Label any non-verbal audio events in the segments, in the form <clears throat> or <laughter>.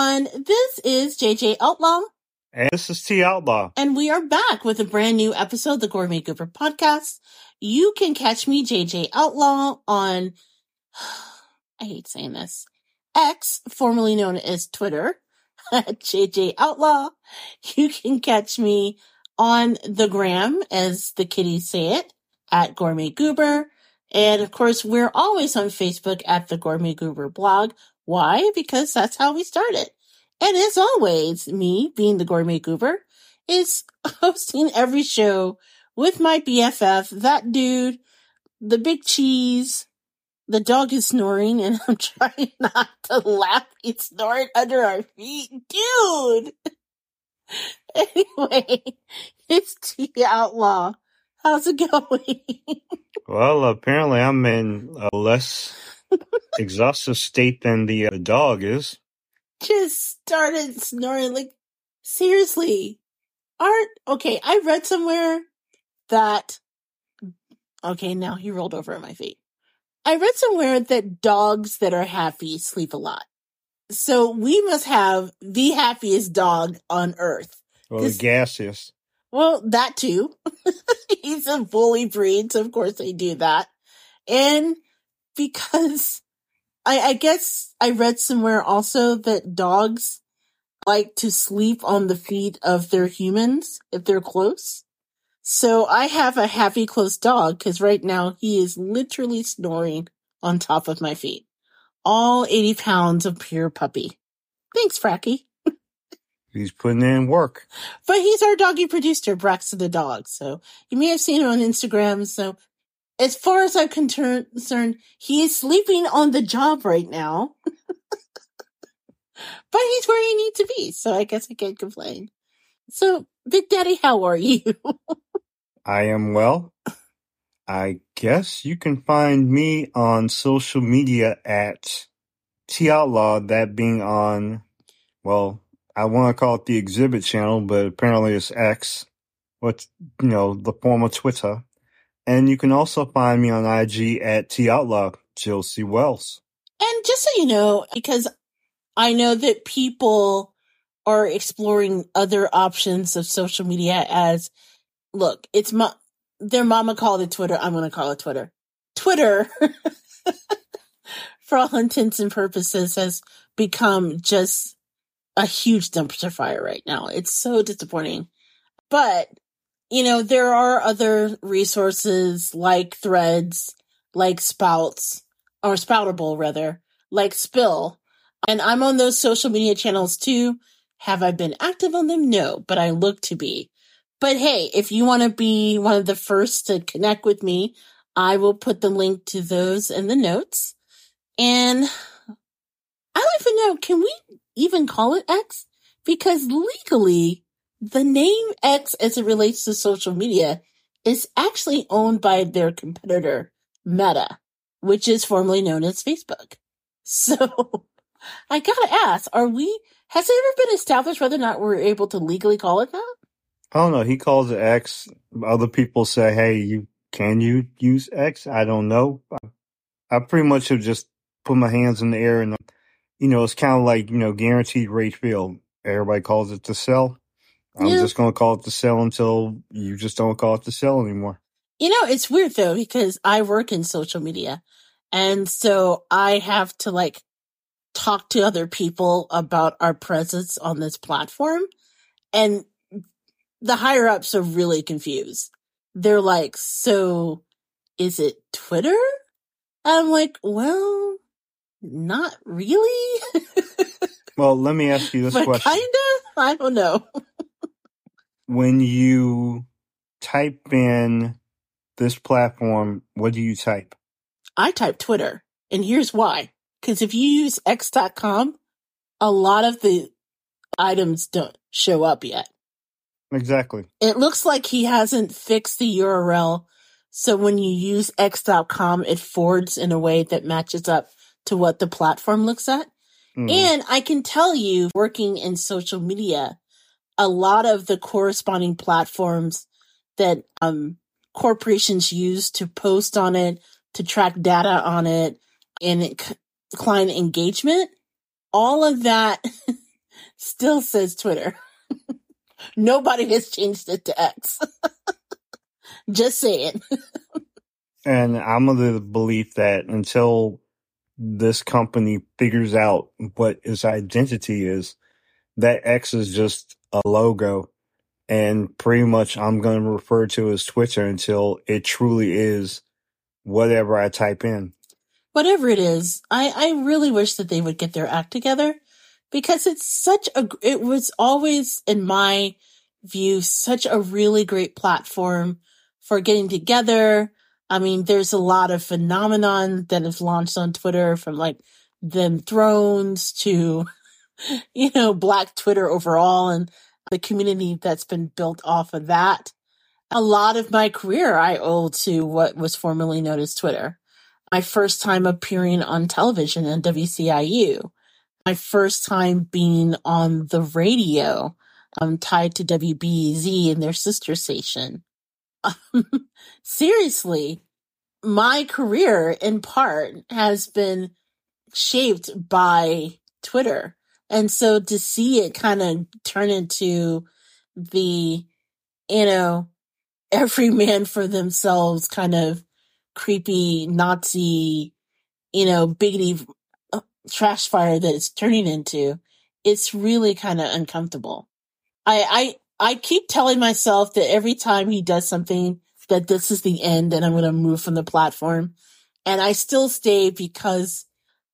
everyone. This is JJ Outlaw, And this is T Outlaw. and we are back with a brand new episode of the Gourmet Goober podcast. You can catch me, JJ Outlaw, on, <sighs> I hate saying this, X, formerly known as Twitter, <laughs> JJ Outlaw. You can catch me on the gram, as the kiddies say it, at Gourmet Goober. And of course, we're always on Facebook at the Gourmet Goober blog. Why? Because that's how we started. And as always, me being the Gourmet Goober is <laughs> hosting every show with my BFF, that dude, the big cheese. The dog is snoring and <laughs> I'm trying not to laugh. He's snoring under our feet. Dude! <laughs> Anyway, it's T Outlaw. How's it going? Well, apparently I'm in a less exhaustive state than the uh, dog is. Just started snoring. Like, seriously. Aren't, okay, I read somewhere that, okay, now he rolled over at my feet. I read somewhere that dogs that are happy sleep a lot. So we must have the happiest dog on earth. Well, the This- gaseous. Well, that too. <laughs> He's a bully breed, so of course they do that. And because I, I guess I read somewhere also that dogs like to sleep on the feet of their humans if they're close. So I have a happy close dog because right now he is literally snoring on top of my feet. All 80 pounds of pure puppy. Thanks, Fracky. He's putting in work. But he's our doggy producer, Braxton the dog. So you may have seen him on Instagram. So as far as I'm concerned, he is sleeping on the job right now. <laughs> but he's where he needs to be. So I guess I can't complain. So Big Daddy, how are you? <laughs> I am well. I guess you can find me on social media at T Outlaw, that being on, well, I want to call it the exhibit channel, but apparently it's X, what, you know, the former Twitter. And you can also find me on IG at T Outlaw, Jill C. Wells. And just so you know, because I know that people are exploring other options of social media as, look, it's my, their mama called it Twitter. I'm to call it Twitter. Twitter, <laughs> for all intents and purposes, has become just a huge dumpster fire right now. It's so disappointing. But, you know, there are other resources like threads, like spouts, or Spoutible rather, like Spill. And I'm on those social media channels too. Have I been active on them? No, but I look to be. But hey, if you want to be one of the first to connect with me, I will put the link to those in the notes. And I don't even know, can we even call it X? Because legally, the name X as it relates to social media is actually owned by their competitor, Meta, which is formerly known as Facebook. <laughs> So I gotta ask, are we, has it ever been established whether or not we're able to legally call it that? I don't know. He calls it X. Other people say, "Hey, you can you use X?" I don't know. I pretty much have just put my hands in the air, and you know, it's kind of like you know, Guaranteed Rate Field. Everybody calls it the Cell. I'm Yeah. just going to call it the Cell until you just don't call it the Cell anymore. You know, it's weird though, because I work in social media. And so I have to like talk to other people about our presence on this platform. And the higher ups are really confused. They're like, so is it Twitter? I'm like, well, not really, <laughs> Well, let me ask you this but question: kinda. I don't know. <laughs> When you type in this platform, what do you type? I type Twitter and here's why. Cause if you use x.com, a lot of the items don't show up yet. Exactly. It looks like he hasn't fixed the URL. So when you use x.com, it forwards in a way that matches up to what the platform looks at. Mhm. And I can tell you, working in social media, a lot of the corresponding platforms that um, corporations use to post on it, to track data on it, and client engagement, all of that <laughs> still says Twitter. <laughs> Nobody has changed it to X. <laughs> Just saying. and I'm of the belief that until this company figures out what its identity is, that X is just a logo. And pretty much I'm going to refer to as Twitter until it truly is whatever I type in. Whatever it is, I, I really wish that they would get their act together because it's such a, it was always in my view, such a really great platform for getting together. I mean, there's a lot of phenomenon that have launched on Twitter from like them thrones to, <laughs> you know, black Twitter overall and the community that's been built off of that. A lot of my career I owe to what was formerly known as Twitter. My first time appearing on television in WCIU. My first time being on the radio, um, tied to WBEZ and their sister station. <laughs> seriously, my career in part has been shaped by Twitter. And so to see it kind of turn into the, you know, <laughs> every man for themselves kind of creepy Nazi, you know, biggity uh, trash fire that it's turning into, it's really kind of uncomfortable. I, I, I keep telling myself that every time he does something that this is the end and I'm going to move from the platform. And I still stay because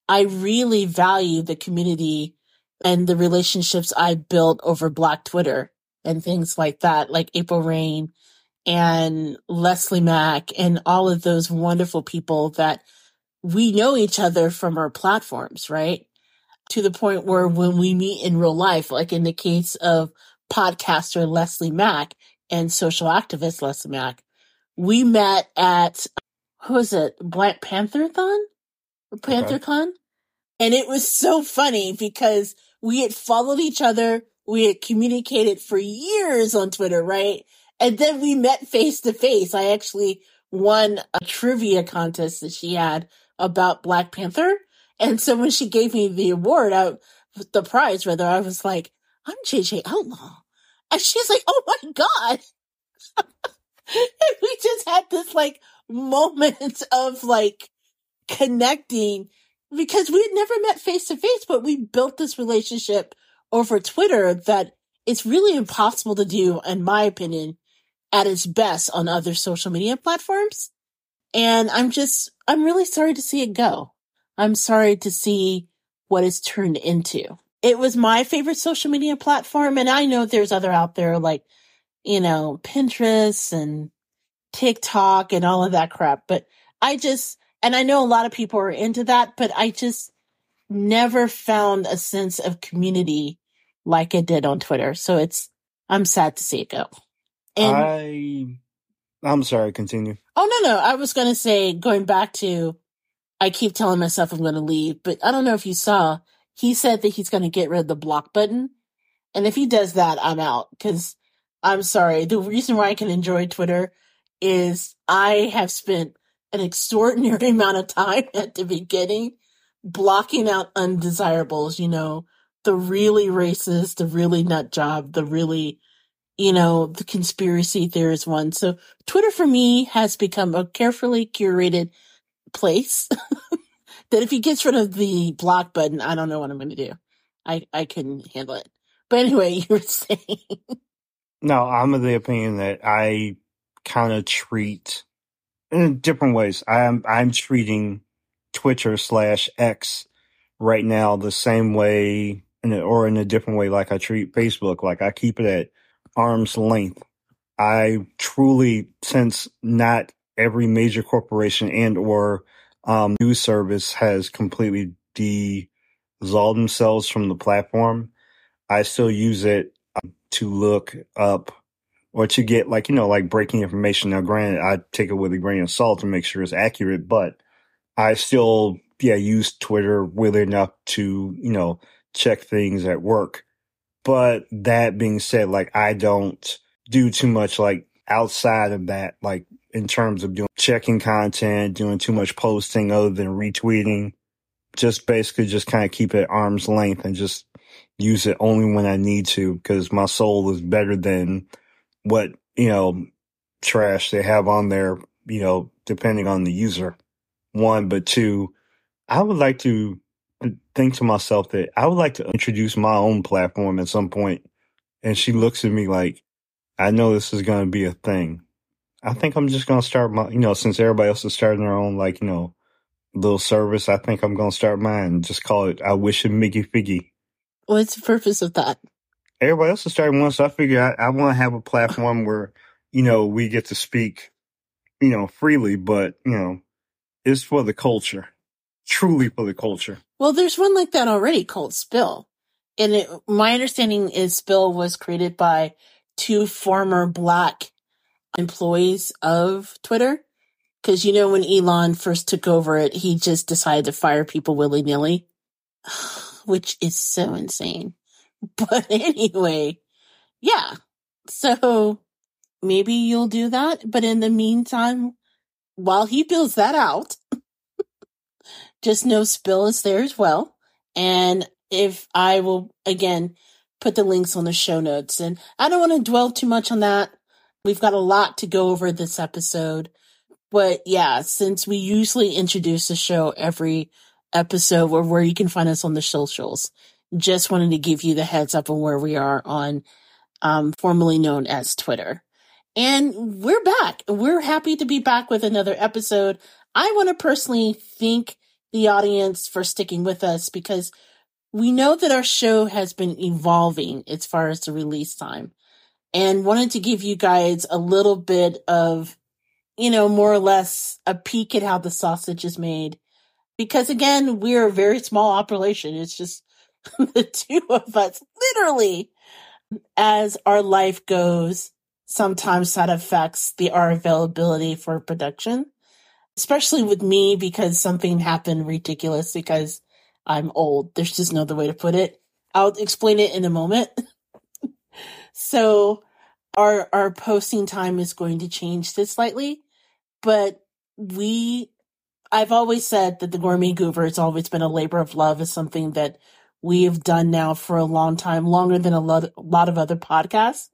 I really value the community and the relationships I built over Black Twitter and things like that, like April Reign and Leslie Mack and all of those wonderful people that we know each other from our platforms, right? To the point where when we meet in real life, like in the case of podcaster Leslie Mack and social activist Leslie Mack, we met at, who was it? Black Panther-thon? PantherCon? Okay. And it was so funny because we had followed each other. We had communicated for years on Twitter, right? And then we met face to face. I actually won a trivia contest that she had about Black Panther. And so when she gave me the award, the prize rather, I was like, I'm JJ Outlaw. And she's like, oh my God. <laughs> and we just had this like moment of like connecting because we had never met face to face, but we built this relationship over Twitter that it's really impossible to do, in my opinion, at its best on other social media platforms. And I'm just, I'm really sorry to see it go. I'm sorry to see what it's turned into. It was my favorite social media platform. And I know there's other out there like, you know, Pinterest and TikTok and all of that crap. But I just, and I know a lot of people are into that, but I just never found a sense of community like it did on Twitter. So it's, I'm sad to see it go. And I, I'm sorry, continue. Oh, no, no. I was going to say, going back to, I keep telling myself I'm going to leave, but I don't know if you saw, he said that he's going to get rid of the block button. And if he does that, I'm out because I'm sorry. The reason why I can enjoy Twitter is I have spent an extraordinary <laughs> amount of time at the beginning blocking out undesirables, you know, the really racist, the really nut job, the really you know, the conspiracy theorist one. So Twitter for me has become a carefully curated place <laughs> that if he gets rid of the block button, I don't know what I'm going to do. I, I couldn't handle it. But anyway, <laughs> you were saying. No, I'm of the opinion that I kind of treat in different ways. I'm, I'm treating Twitter slash X right now the same way in a, or in a different way like I treat Facebook. Like I keep it at arm's length. I truly, since not every major corporation and or um, news service has completely dissolved themselves from the platform, I still use it um, to look up or to get like, you know, like breaking information. Now, granted, I take it with a grain of salt to make sure it's accurate, but I still, yeah, use Twitter really enough to, you know, check things at work. But that being said, like I don't do too much like outside of that, like in terms of doing checking content, doing too much posting other than retweeting. Just basically just kind of keep it arm's length and just use it only when I need to because my soul is better than what, you know, trash they have on there, you know, depending on the user. One, but two, I would like to think to myself that I would like to introduce my own platform at some point. And she looks at me like, I know this is going to be a thing. I think I'm just going to start my, you know, since everybody else is starting their own, like, you know, little service, I think I'm going to start mine just call it I Wish a Miggy Figgy. What's the purpose of that? Everybody else is starting one, so I figure I, I want to have a platform where, you know, we get to speak, you know, freely, but, you know, it's for the culture, truly for the culture. Well, there's one like that already called Spill. And it, my understanding is Spill was created by two former black employees of Twitter. Cause you know, when Elon first took over it, he just decided to fire people willy nilly, <sighs> which is so insane. <laughs> But anyway, yeah. So maybe you'll do that. But in the meantime, while he builds that out, <laughs> just know Spill is there as well. And if I will again put the links on the show notes. And I don't want to dwell too much on that. We've got a lot to go over this episode. But yeah, since we usually introduce the show every episode or where you can find us on the socials, just wanted to give you the heads up on where we are on um, formerly known as Twitter. And we're back. We're happy to be back with another episode. I want to personally thank the audience for sticking with us because we know that our show has been evolving as far as the release time and wanted to give you guys a little bit of, you know, more or less a peek at how the sausage is made. Because again, we're a very small operation. It's just <laughs> the two of us, literally, as our life goes, sometimes that affects the our availability for production especially with me because something happened ridiculous because I'm old. There's just no other way to put it. I'll explain it in a moment. <laughs> so our our posting time is going to change this slightly, but we I've always said that the gourmet goober has always been a labor of love is something that we have done now for a long time, longer than a lot, a lot of other podcasts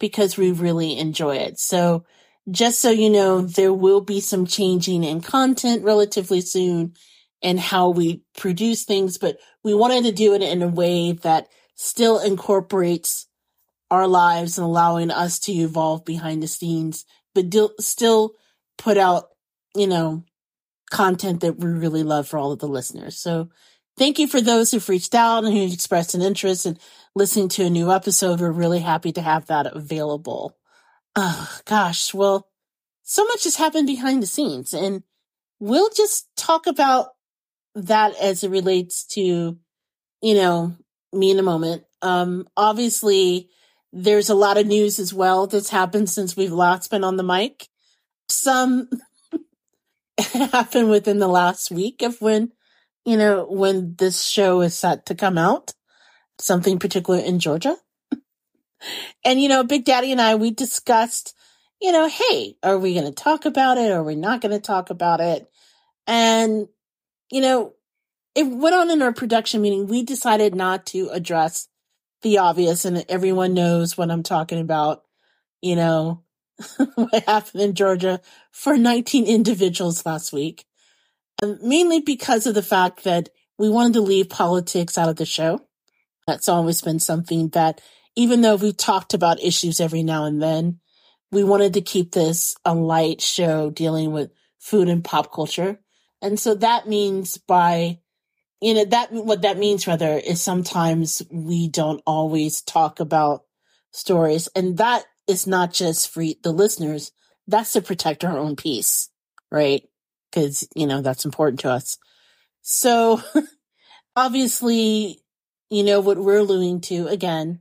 because we really enjoy it. So just so you know, there will be some changing in content relatively soon and how we produce things, but we wanted to do it in a way that still incorporates our lives and allowing us to evolve behind the scenes, but do, still put out, you know, content that we really love for all of the listeners. So thank you for those who've reached out and who expressed an interest in listening to a new episode. We're really happy to have that available. Oh, gosh. Well, so much has happened behind the scenes and we'll just talk about that as it relates to, you know, me in a moment. Um, obviously there's a lot of news as well that's happened since we've last been on the mic. Some <laughs> happened within the last week of when, you know, when this show is set to come out. Something particular in Georgia. and, you know, Big Daddy and I, we discussed, you know, hey, are we going to talk about it? Or are we not going to talk about it? And, you know, it went on in our production meeting. We decided not to address the obvious and everyone knows what I'm talking about. You know, <laughs> what happened in Georgia for 19 individuals last week. Um, mainly because of the fact that we wanted to leave politics out of the show. That's always been something that, even though we've talked about issues every now and then, we wanted to keep this a light show dealing with food and pop culture. And so that means by, you know, that, what that means rather is sometimes we don't always talk about stories. And that is not just for the listeners. That's to protect our own peace, right? Cause, you know, that's important to us. So <laughs> obviously, you know, what we're alluding to again.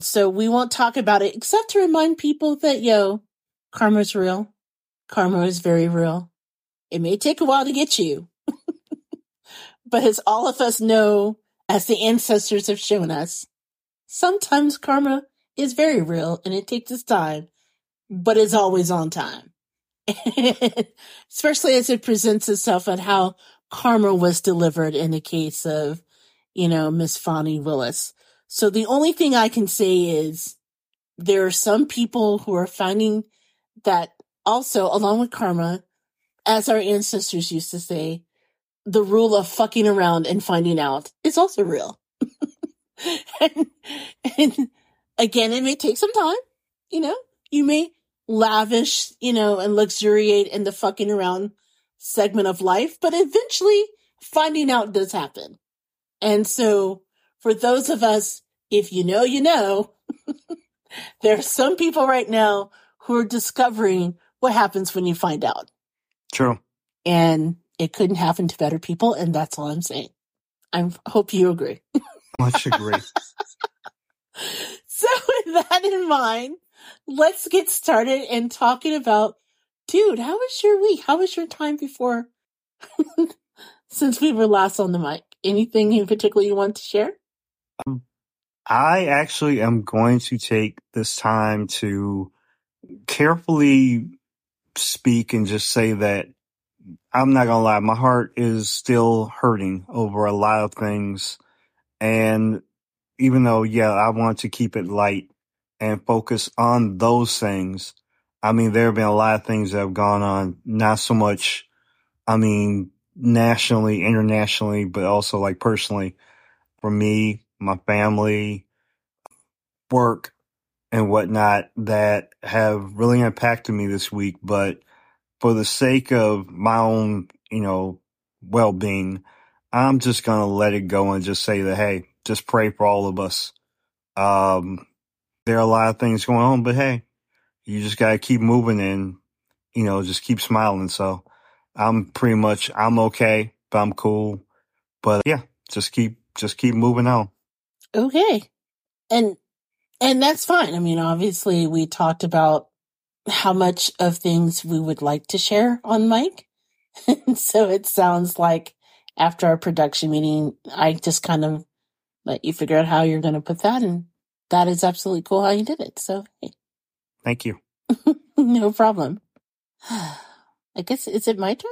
So we won't talk about it except to remind people that, yo, karma's real. Karma is very real. It may take a while to get you, <laughs> but as all of us know, as the ancestors have shown us, sometimes karma is very real and it takes its time, but it's always on time. <laughs> Especially as it presents itself and how karma was delivered in the case of you know, Miss Fani Willis. So the only thing I can say is there are some people who are finding that also, along with karma, as our ancestors used to say, the rule of fucking around and finding out is also real. <laughs> and, and again, it may take some time, you know, you may lavish, you know, and luxuriate in the fucking around segment of life, but eventually finding out does happen. And so for those of us, if you know, you know, <laughs> there are some people right now who are discovering what happens when you find out. True. And it couldn't happen to better people. And that's all I'm saying. I hope you agree. Much agree. <laughs> so with that in mind, let's get started and talking about, dude, how was your week? How was your time before, <laughs> since we were last on the mic? Anything in particular you want to share? Um, I actually am going to take this time to carefully speak and just say that I'm not gonna lie, my heart is still hurting over a lot of things. And even though, yeah, I want to keep it light and focus on those things, I mean, there have been a lot of things that have gone on, not so much, I mean, nationally, internationally, but also like personally for me, my family, work, and whatnot that have really impacted me this week. But for the sake of my own, you know, well being, I'm just going to let it go and just say that, hey, just pray for all of us. Um, there are a lot of things going on, but hey, you just got to keep moving and, you know, just keep smiling. So I'm pretty much, I'm okay, but I'm cool. But yeah, just keep, just keep moving on. Okay. And, and that's fine. I mean, obviously we talked about how much of things we would like to share on mic. <laughs> so it sounds like after our production meeting, I just kind of let you figure out how you're going to put that. And that is absolutely cool how you did it. So, hey. Thank you. <laughs> no problem. I guess, is it my turn?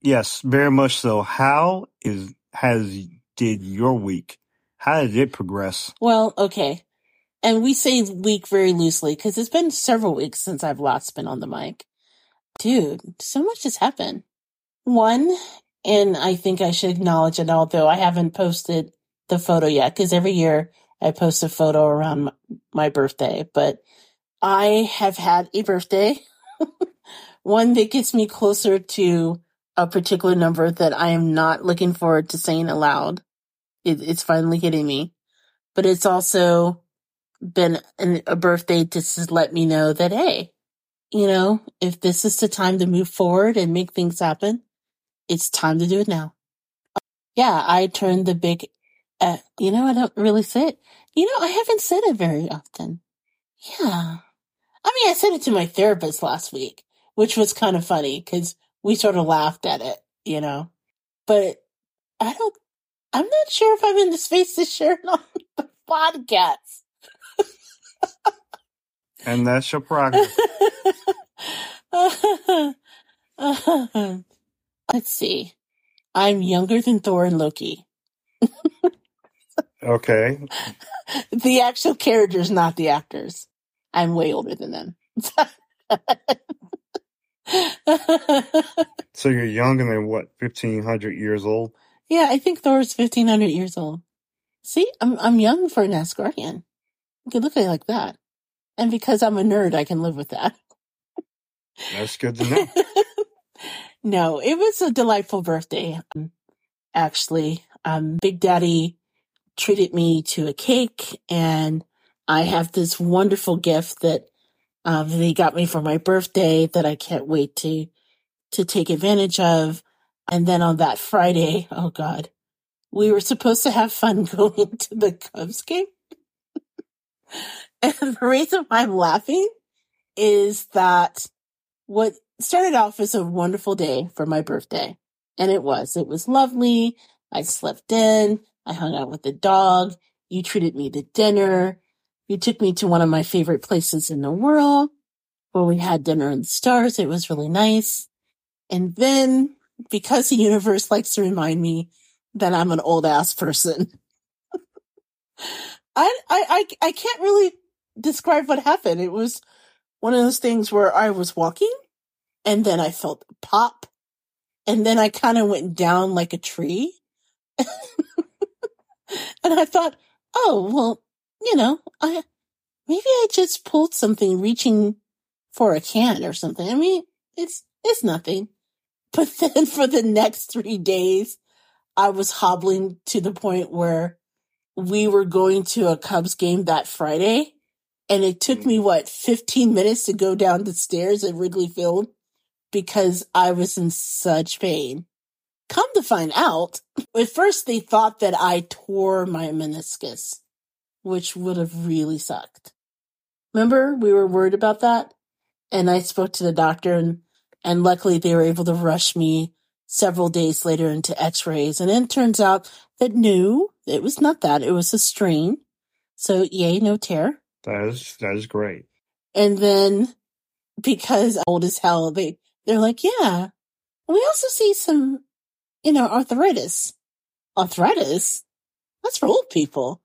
Yes, very much so. How is, has, did your week, how did it progress? Well, okay and we say week very loosely because it's been several weeks since I've last been on the mic. Dude, so much has happened. One, and I think I should acknowledge it, although I haven't posted the photo yet, because every year I post a photo around my birthday, but I have had a birthday, <laughs> one that gets me closer to a particular number that I am not looking forward to saying aloud. It, it's finally hitting me, but it's also been an, a birthday to let me know that, hey, you know, if this is the time to move forward and make things happen, it's time to do it now. Yeah, I turned the big, uh, you know, I don't really say it. You know, I haven't said it very often. Yeah. I mean, I said it to my therapist last week, which was kind of funny because we sort of laughed at it, you know, but I don't, I'm not sure if I'm in the space to share it <laughs> on the podcast and that's your prerogative. <laughs> Let's see. I'm younger than Thor and Loki. <laughs> okay. <laughs> The actual characters, not the actors. I'm way older than them. <laughs> so you're younger than what, 1500 years old? Yeah, I think Thor's 1500 years old. See, I'm I'm young for an Asgardian. You can look at it like that. And because I'm a nerd, I can live with that. That's good to know. <laughs> no, it was a delightful birthday. Um, actually, um, Big Daddy treated me to a cake and I have this wonderful gift that um, they got me for my birthday that I can't wait to to take advantage of. And then on that Friday, <laughs> oh God, we were supposed to have fun <laughs> going to the Cubs game. <laughs> And the reason why I'm laughing is that what started off as a wonderful day for my birthday. And it was. It was lovely. I slept in. I hung out with the dog. You treated me to dinner. You took me to one of my favorite places in the world where we had dinner in the stars. It was really nice. And then because the universe likes to remind me that I'm an old ass person, <laughs> I, I, I, I can't really describe what happened. It was one of those things where I was walking and then I felt a pop and then I kind of went down like a tree. <laughs> <laughs> and I thought, oh, well, you know, I, maybe I just pulled something reaching for a can or something. I mean, it's, it's nothing. <laughs> But then for the next three days, I was hobbling to the point where we were going to a Cubs game that Friday. And it took mm-hmm. me, what, 15 minutes to go down the stairs at Wrigley Field because I was in such pain. Come to find out, at first they thought that I tore my meniscus, which would have really sucked. Remember, we were worried about that? And I spoke to the doctor and, and luckily they were able to rush me several days later into x-rays. And then it turns out that no, it was not that. It was a strain. So yay, no tear. That is that is great. And then because old as hell, they, they're like, yeah, we also see some, you know, arthritis. Arthritis? That's for old people.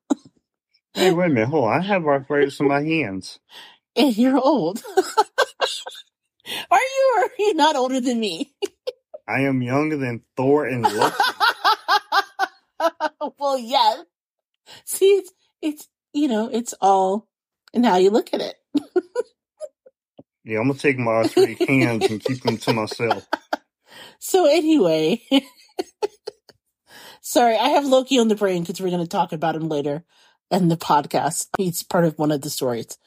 Hey, wait a minute. Hold on. I have arthritis in my hands. <laughs> And you're old. <laughs> are you or are you not older than me? I am younger than Thor and Loki. <laughs> well, yeah. See, it's, it's, you know, it's all and how you look at it. yeah, I'm gonna take my arthritic hands and keep them to myself. So anyway, sorry, I have Loki on the brain because we're going to talk about him later in the podcast. <laughs> He's part of one of the stories.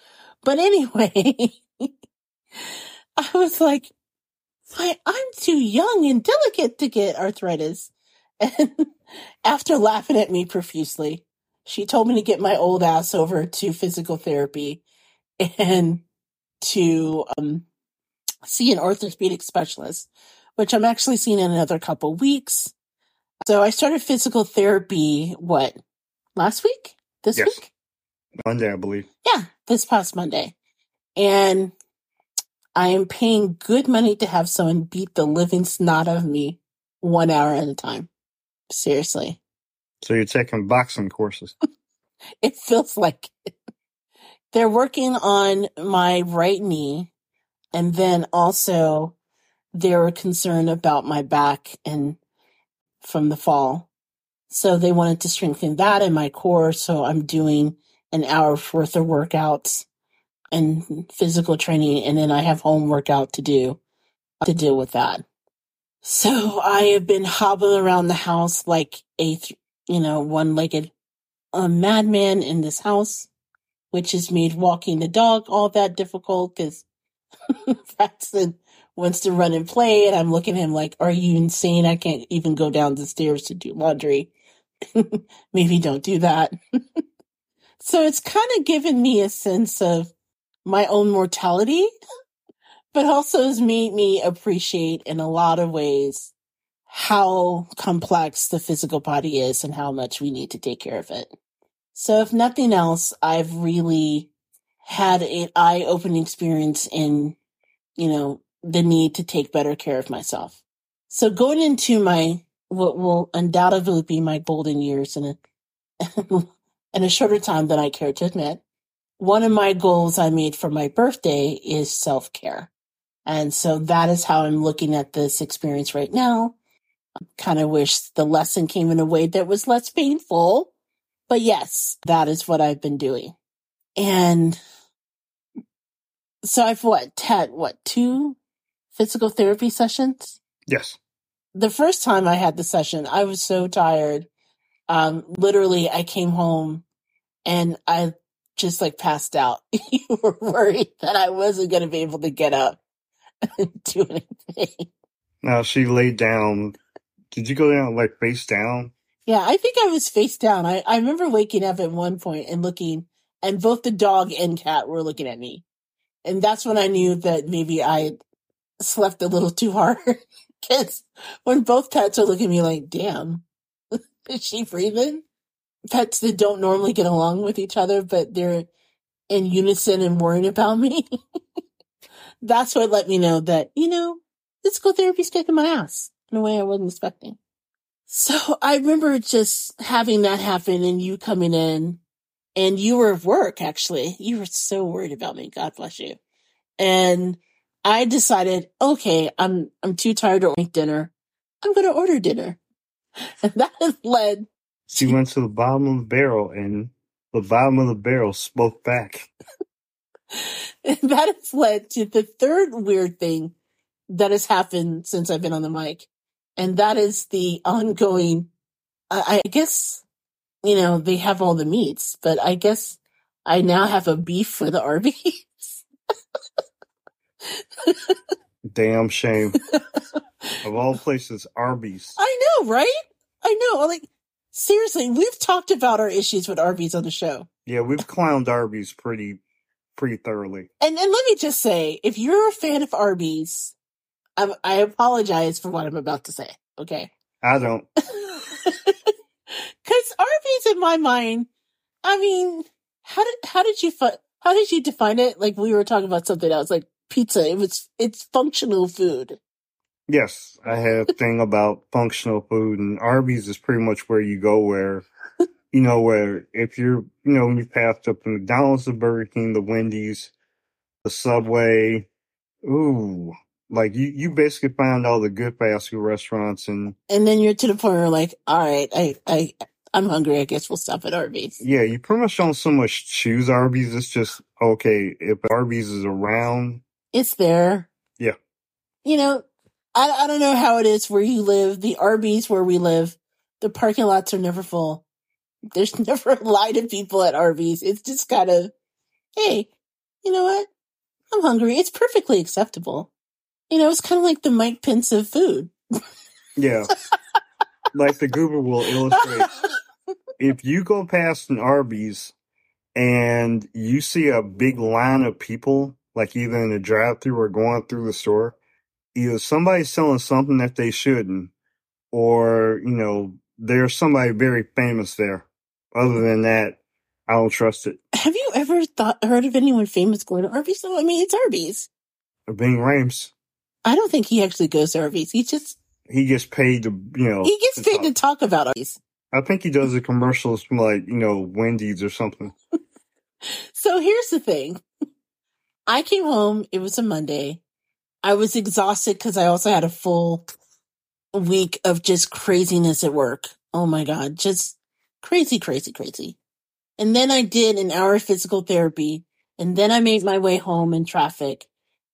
But anyway, <laughs> I was like, I'm too young and delicate to get arthritis. And <laughs> after laughing at me profusely, she told me to get my old ass over to physical therapy and to um, see an orthopedic specialist, which I'm actually seeing in another couple weeks. So I started physical therapy, what, last week? This Yes. week? Monday, I believe. Yeah, this past Monday. And I am paying good money to have someone beat the living snot out of me one hour at a time. Seriously. So you're taking boxing courses. <laughs> It feels like it. they're working on my right knee and then also they were concerned about my back and from the fall. So they wanted to strengthen that in my core. So I'm doing an hour worth of workouts and physical training. And then I have home workout to do to deal with that. So I have been hobbling around the house like a, you know, one-legged a madman in this house, which has made walking the dog all that difficult because <laughs> that's Braxton wants to run and play, and I'm looking at him like, "Are you insane? I can't even go down the stairs to do laundry. <laughs> Maybe don't do that." <laughs> so it's kind of given me a sense of my own mortality, but also has made me appreciate in a lot of ways how complex the physical body is and how much we need to take care of it. So if nothing else, I've really had an eye-opening experience in, you know, the need to take better care of myself. So going into my, what will undoubtedly be my golden years in a, <laughs> in a shorter time than I care to admit, one of my goals I made for my birthday is self-care. And so that is how I'm looking at this experience right now. I kind of wish the lesson came in a way that was less painful. But yes, that is what I've been doing. And so I've what, had what, two physical therapy sessions? Yes. The first time I had the session, I was so tired. Um, literally I came home and I just like passed out. <laughs> you were worried that I wasn't going to be able to get up and <laughs> do anything. Now she laid down. Did you go down like face down? Yeah, I think I was face down. I, I remember waking up at one point and looking, and both the dog and cat were looking at me. And that's when I knew that maybe I slept a little too hard. <laughs> Because when both pets are looking at me like, damn, <laughs> is she breathing? Pets that don't normally get along with each other, but they're in unison and worrying about me. <laughs> that's what let me know that, you know, physical therapy's kicking my ass in a way I wasn't expecting. So I remember just having that happen and you coming in and you were at work actually. You were so worried about me. God bless you. And I decided, okay, I'm I'm too tired to make dinner. I'm going to order dinner, <laughs> and that has led. She went to the bottom of the barrel, and the bottom of the barrel spoke back. and <laughs> that has led to the third weird thing that has happened since I've been on the mic, and that is the ongoing. I, I guess you know they have all the meats, but I guess I now have a beef for the Arby's. <laughs> Damn shame. of all <laughs> places, Arby's. I know, right? I know. Like seriously, we've talked about our issues with Arby's on the show. Yeah, we've clowned Arby's pretty pretty thoroughly. And and let me just say, if you're a fan of Arby's, I, I apologize for what I'm about to say. Okay, I don't. <laughs> because Arby's in my mind, I mean, how did how did you fi- how did you define it? Like we were talking about something else, like pizza. It was it's functional food. Yes, I have a thing about functional food, and Arby's is pretty much where you go where, you know, where if you're, you know, when you passed up the McDonald's, the Burger King, the Wendy's, the Subway, ooh, like you, you basically find all the good fast food restaurants, and And then you're to the point where like, all right, I I I'm hungry. I guess we'll stop at Arby's. yeah, you pretty much don't so much choose Arby's. It's just okay if Arby's is around. It's there. Yeah. You know, I I don't know how it is where you live. The Arby's where we live, the parking lots are never full. There's <laughs> never a line of people at Arby's. It's just kind of, hey, you know what? I'm hungry. It's perfectly acceptable. You know, it's kind of like the Mike Pence of food. Yeah, <laughs> like the Goober will illustrate. if you go past an Arby's and you see a big line of people, like either in the drive through or going through the store, either somebody's selling something that they shouldn't, or, you know, there's somebody very famous there. Other than that, I don't trust it. Have you ever thought heard of anyone famous going to Arby's? No, I mean it's Arby's. Uh, Ving Rhames, I don't think he actually goes to Arby's. He just he gets paid to, you know, he gets to paid talk. to talk about Arby's. I think he does the commercials from like, you know, Wendy's or something. <laughs> So here's the thing. I came home. It was a Monday. I was exhausted because I also had a full week of just craziness at work. Oh my God. Just crazy, crazy, crazy. And then I did an hour of physical therapy. And then I made my way home in traffic.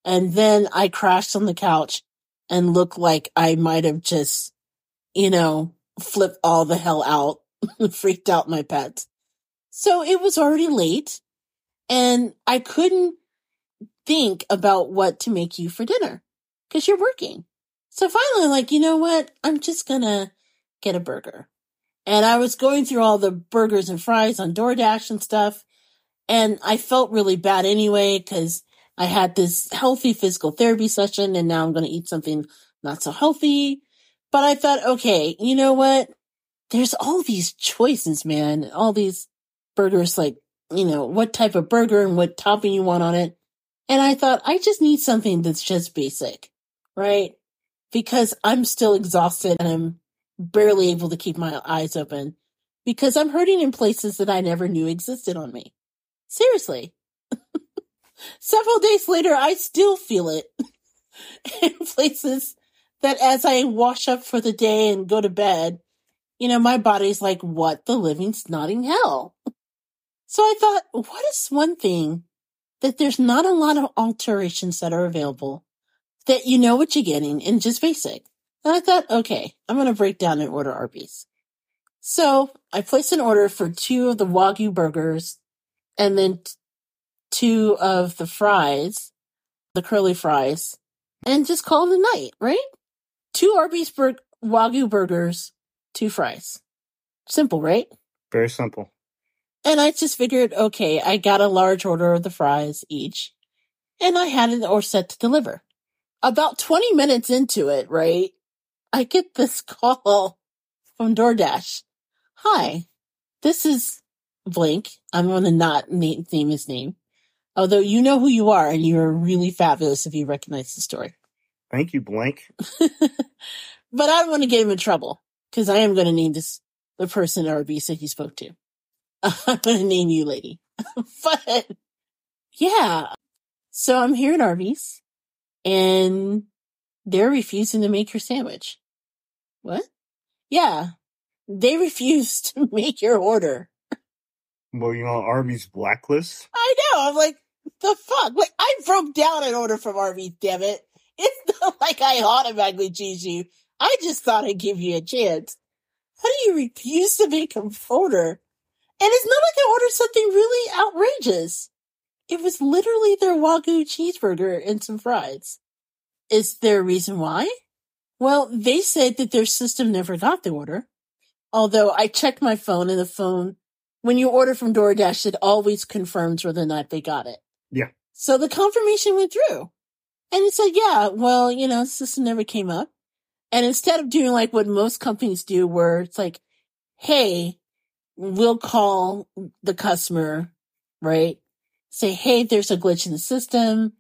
And then I crashed on the couch and looked like I might have just, you know, flipped all the hell out, <laughs> freaked out my pets. So it was already late and I couldn't think about what to make you for dinner because you're working. So finally, like, you know what? I'm just gonna get a burger. And I was going through all the burgers and fries on DoorDash and stuff. And I felt really bad anyway because I had this healthy physical therapy session and now I'm going to eat something not so healthy. But I thought, okay, you know what? There's all these choices, man. All these burgers, like, you know, what type of burger and what topping you want on it. And I thought, I just need something that's just basic, right? Because I'm still exhausted and I'm barely able to keep my eyes open because I'm hurting in places that I never knew existed on me. Seriously. <laughs> Several days later, I still feel it <laughs> in places that as I wash up for the day and go to bed, you know, my body's like, what the living snotting hell? So I thought, what is one thing that there's not a lot of alterations that are available that you know what you're getting and just basic? And I thought, okay, I'm going to break down and order Arby's. So I placed an order for two of the Wagyu burgers and then two of the fries, the curly fries, and just call it a night, right? Two Arby's bur- Wagyu burgers, two fries. Simple, right? Very simple. And I just figured, okay, I got a large order of the fries each, and I had it or set to deliver. About 20 minutes into it, right? I get this <laughs> call from DoorDash. Hi, this is Blink. I'm going to not name, name his name. Although you know who you are and you're really fabulous if you recognize the story. Thank you, Blank. <laughs> but I don't want to get him in trouble because I am going to name this the person or beast that he spoke to. <laughs> I'm gonna name you lady. <laughs> but yeah. So I'm here at Arby's and they're refusing to make your sandwich. What? Yeah. They <laughs> refuse to make your order. Well, you on Arby's blacklist? I know. I'm like, the fuck? Like, I broke down an order from Arby's, damn it. It's not like I automatically choose you. I just thought I'd give you a chance. How do you refuse to make an order? And it's not like I ordered something really outrageous. It was literally their Wagyu cheeseburger and some fries. Is there a reason why? Well, they said that their system never got the order. Although I checked my phone and the phone, when you order from DoorDash, it always confirms whether or not they got it. Yeah. So the confirmation went through. And it said, yeah, well, you know, the system never came up. And instead of doing like what most companies do, where it's like, hey, we'll call the customer, right? Say, hey, there's a glitch in the system.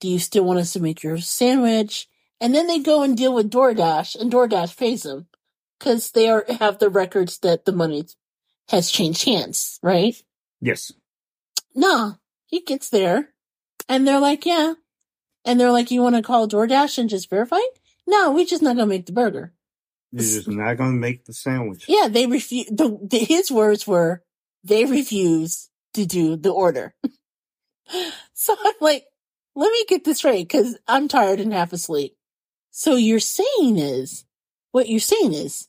Do you still want us to make your sandwich? And then they go and deal with DoorDash and DoorDash pays them because they are, have the records that the money has changed hands, right? Yes. No, he gets there and they're like, yeah. And they're like, you want to call DoorDash and just verify? No, we're just not going to make the burger. You're just not going to make the sandwich. Yeah, they refuse. The, the, his words were, they refuse to do the order. <laughs> so I'm like, let me get this right because I'm tired and half asleep. So you're saying is, what you're saying is,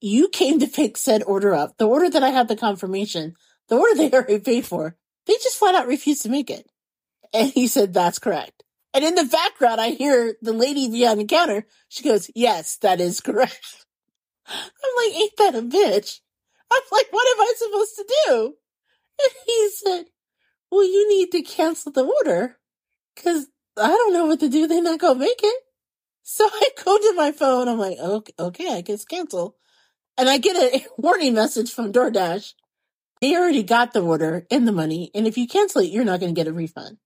you came to pick said order up, the order that I had the confirmation, the order they <laughs> already paid for, they just flat out refused to make it. And he said, that's correct. And in the background, I hear the lady behind the counter. She goes, yes, that is correct. <laughs> I'm like, ain't that a bitch? I'm like, what am I supposed to do? And he said, well, you need to cancel the order because I don't know what to do. They're not going to make it. So <laughs> I go to my phone. I'm like, okay, okay, I guess cancel. And I get a <laughs> warning message from DoorDash. They already got the order and the money. And if you cancel it, you're not going to get a refund.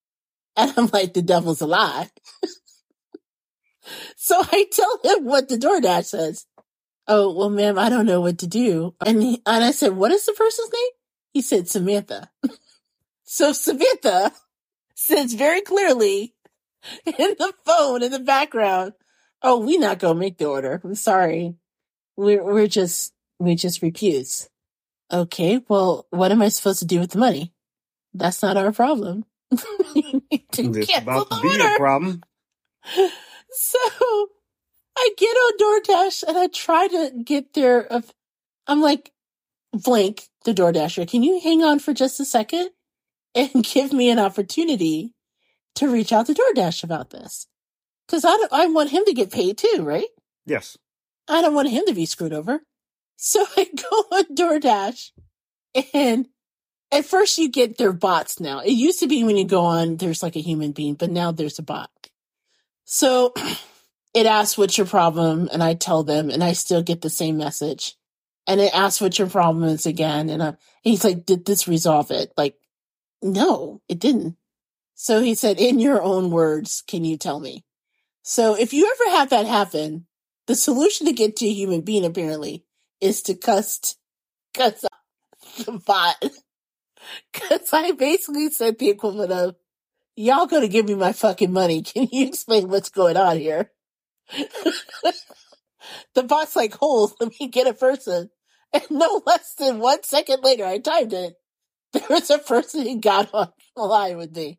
<laughs> And I'm like, the devil's a lie. <laughs> so I tell him what the DoorDash says. Oh, well, ma'am, I don't know what to do. And he, and I said, what is the person's name? He said, Samantha. <laughs> so Samantha says very clearly in the phone in the background, Oh, we not gonna make the order. I'm sorry. We're we're just we just refuse. Okay, well, what am I supposed to do with the money? That's not our problem. <laughs> it's about to be a problem. So I get on DoorDash and I try to get there. Of, I'm like, Blank, the DoorDasher, can you hang on for just a second and <laughs> give me an opportunity to reach out to DoorDash about this? Because I, I want him to get paid too, right? Yes. I don't want him to be screwed over. So <laughs> I go on DoorDash and at first you get their bots now. It used to be when you go on, there's like a human being, but now there's a bot. So <clears throat> it asks what's your problem and I tell them and I still get the same message. And it asks what your problem is again. And, I, and he's like, did this resolve it? Like, no, it didn't. So he said, in your own words, can you tell me? So if you ever have that happen, the solution to get to a human being apparently is to cuss, cuss <laughs> the bot. <laughs> Cause I basically said the equivalent of, y'all gonna give me my fucking money. <laughs> Can you explain what's going on here? <laughs> the bot's like, hold, let me get a person. And no less than one second later, I timed it. There was a person who got on the line with me.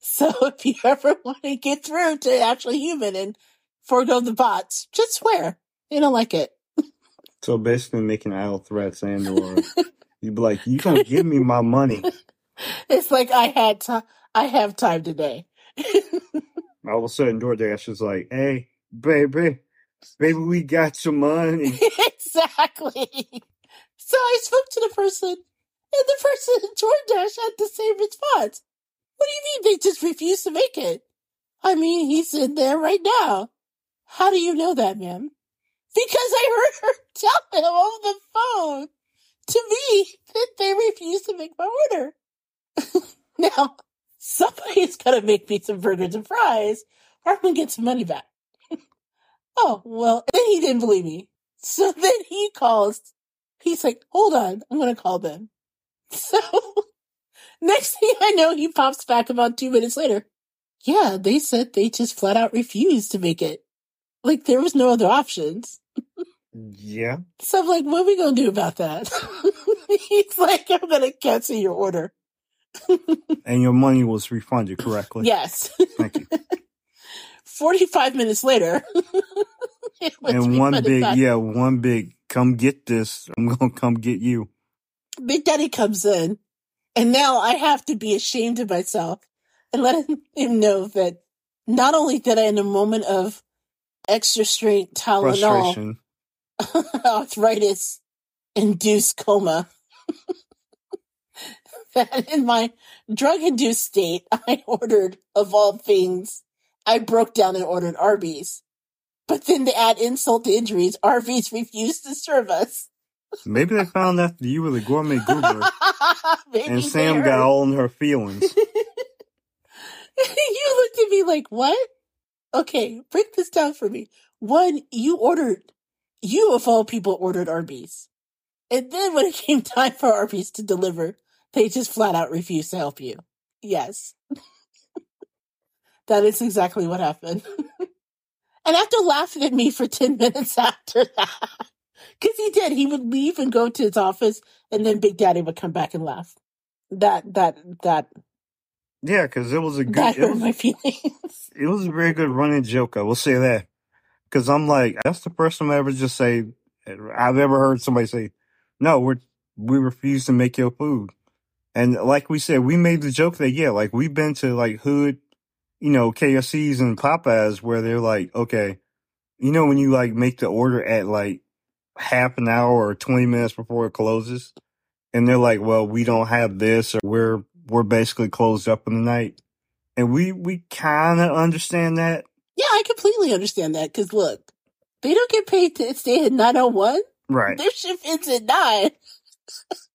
So if you ever want to get through to actually human and forego the bots, just swear. You don't like it. So basically making idle threats and or you'd be like, you gonna give me my money. <laughs> It's like I had time I have time today. <laughs> All of a sudden DoorDash is like, hey, baby, baby, we got some money. <laughs> exactly. So I spoke to the person and the person at DoorDash had the same response. What do you mean they just refuse to make it? I mean, he's in there right now. How do you know that, ma'am? Because I heard her tell him over the phone to me that they refuse to make my order. <laughs> now, somebody's gonna make me some burgers and fries, or I'm gonna get some money back. <laughs> oh, well, then he didn't believe me. So <laughs> then he calls He's like, hold on, I'm gonna call them. So next thing I know, he pops back about two minutes later. Yeah, they said they just flat out refused to make it. Like there was no other options. Yeah. So I'm like, what are we gonna do about that? <laughs> He's like, I'm gonna cancel your order. And your money was refunded correctly. Yes. Thank you. <laughs> 45 minutes later. <laughs> it was And one big, back. yeah, one big, come get this. I'm going to come get you. Big Daddy comes in, and now I have to be ashamed of myself and let him, know that not only did I, in a moment of extra strength Tylenol. <laughs> arthritis induced coma, that <laughs> in my drug induced state, I ordered, of all things, I broke down and ordered Arby's. But then to add insult to injuries, Arby's refused to serve us. Maybe they found out that you were the gourmet goober <laughs> and Sam got all in her feelings. you looked at me like, what? Okay, break this down for me. One, you ordered, you of all people ordered Arby's. And then when it came time for Arby's to deliver, they just flat out refused to help you. Yes. <laughs> that is exactly what happened. <laughs> and after laughing at me for 10 minutes after that, <laughs> because he did, he would leave and go to his office, and then Big Daddy would come back and laugh. That, that, that, Yeah, because it was a good, that hurt was, my feelings. it was a very good running joke. I will say that. Because I'm like, that's the first time I ever just say, I've ever heard somebody say, no, we're, we refuse to make your food. And like we said, we made the joke that, yeah, like we've been to like hood, you know, KFCs and Popeyes where they're like, okay, you know, when you like make the order at like half an hour or 20 minutes before it closes and they're like, well, we don't have this or we're, we're basically closed up in the night. And we, we kind of understand that. Yeah, I completely understand that. Because look, they don't get paid to stay at 901. Right. Their shift ends at 9.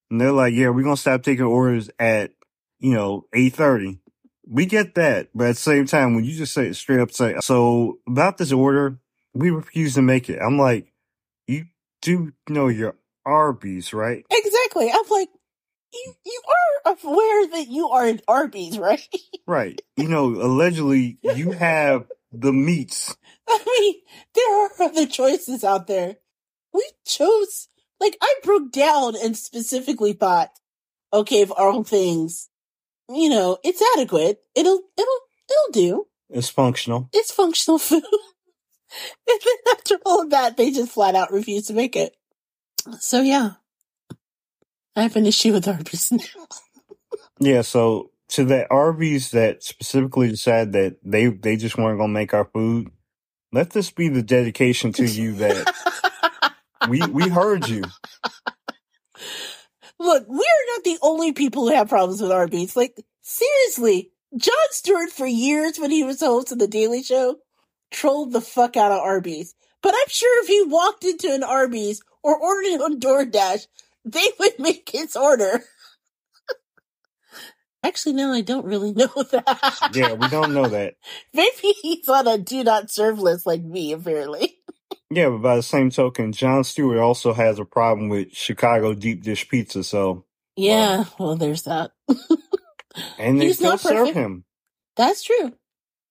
And they're like, yeah, we're going to stop taking orders at, you know, 830. We get that. But at the same time, when you just say straight up say, so about this order, we refuse to make it. I'm like, you do know your Arby's, right? Exactly. I'm like, you, you are aware that you are at Arby's, right? Right. You know, allegedly you have the meats. <laughs> I mean, there are other choices out there. We chose, like, I broke down and specifically thought, okay, of all things, you know, it's adequate. It'll, it'll, it'll do. It's functional. It's functional food. <laughs> and then after all of that, they just flat out refuse to make it. So yeah, I have an issue with Arby's now. <laughs> Yeah. So to the Arby's that specifically decided that they, they just weren't going to make our food, let this be the dedication to you that we, we heard you. <laughs> Look, we're not the only people who have problems with Arby's. Like, seriously, Jon Stewart for years when he was host of The Daily Show trolled the fuck out of Arby's. But I'm sure if he walked into an Arby's or ordered it on DoorDash, they would <laughs> make his order. Actually, no, I don't really <laughs> know that. Yeah. We don't know that. <laughs> Maybe he's on a do not serve list like me, apparently. Yeah, but by the same token, Jon Stewart also has a problem with Chicago deep dish pizza. So, Yeah, well, there's that. <laughs> and they He's still not serve perfect. him. That's true.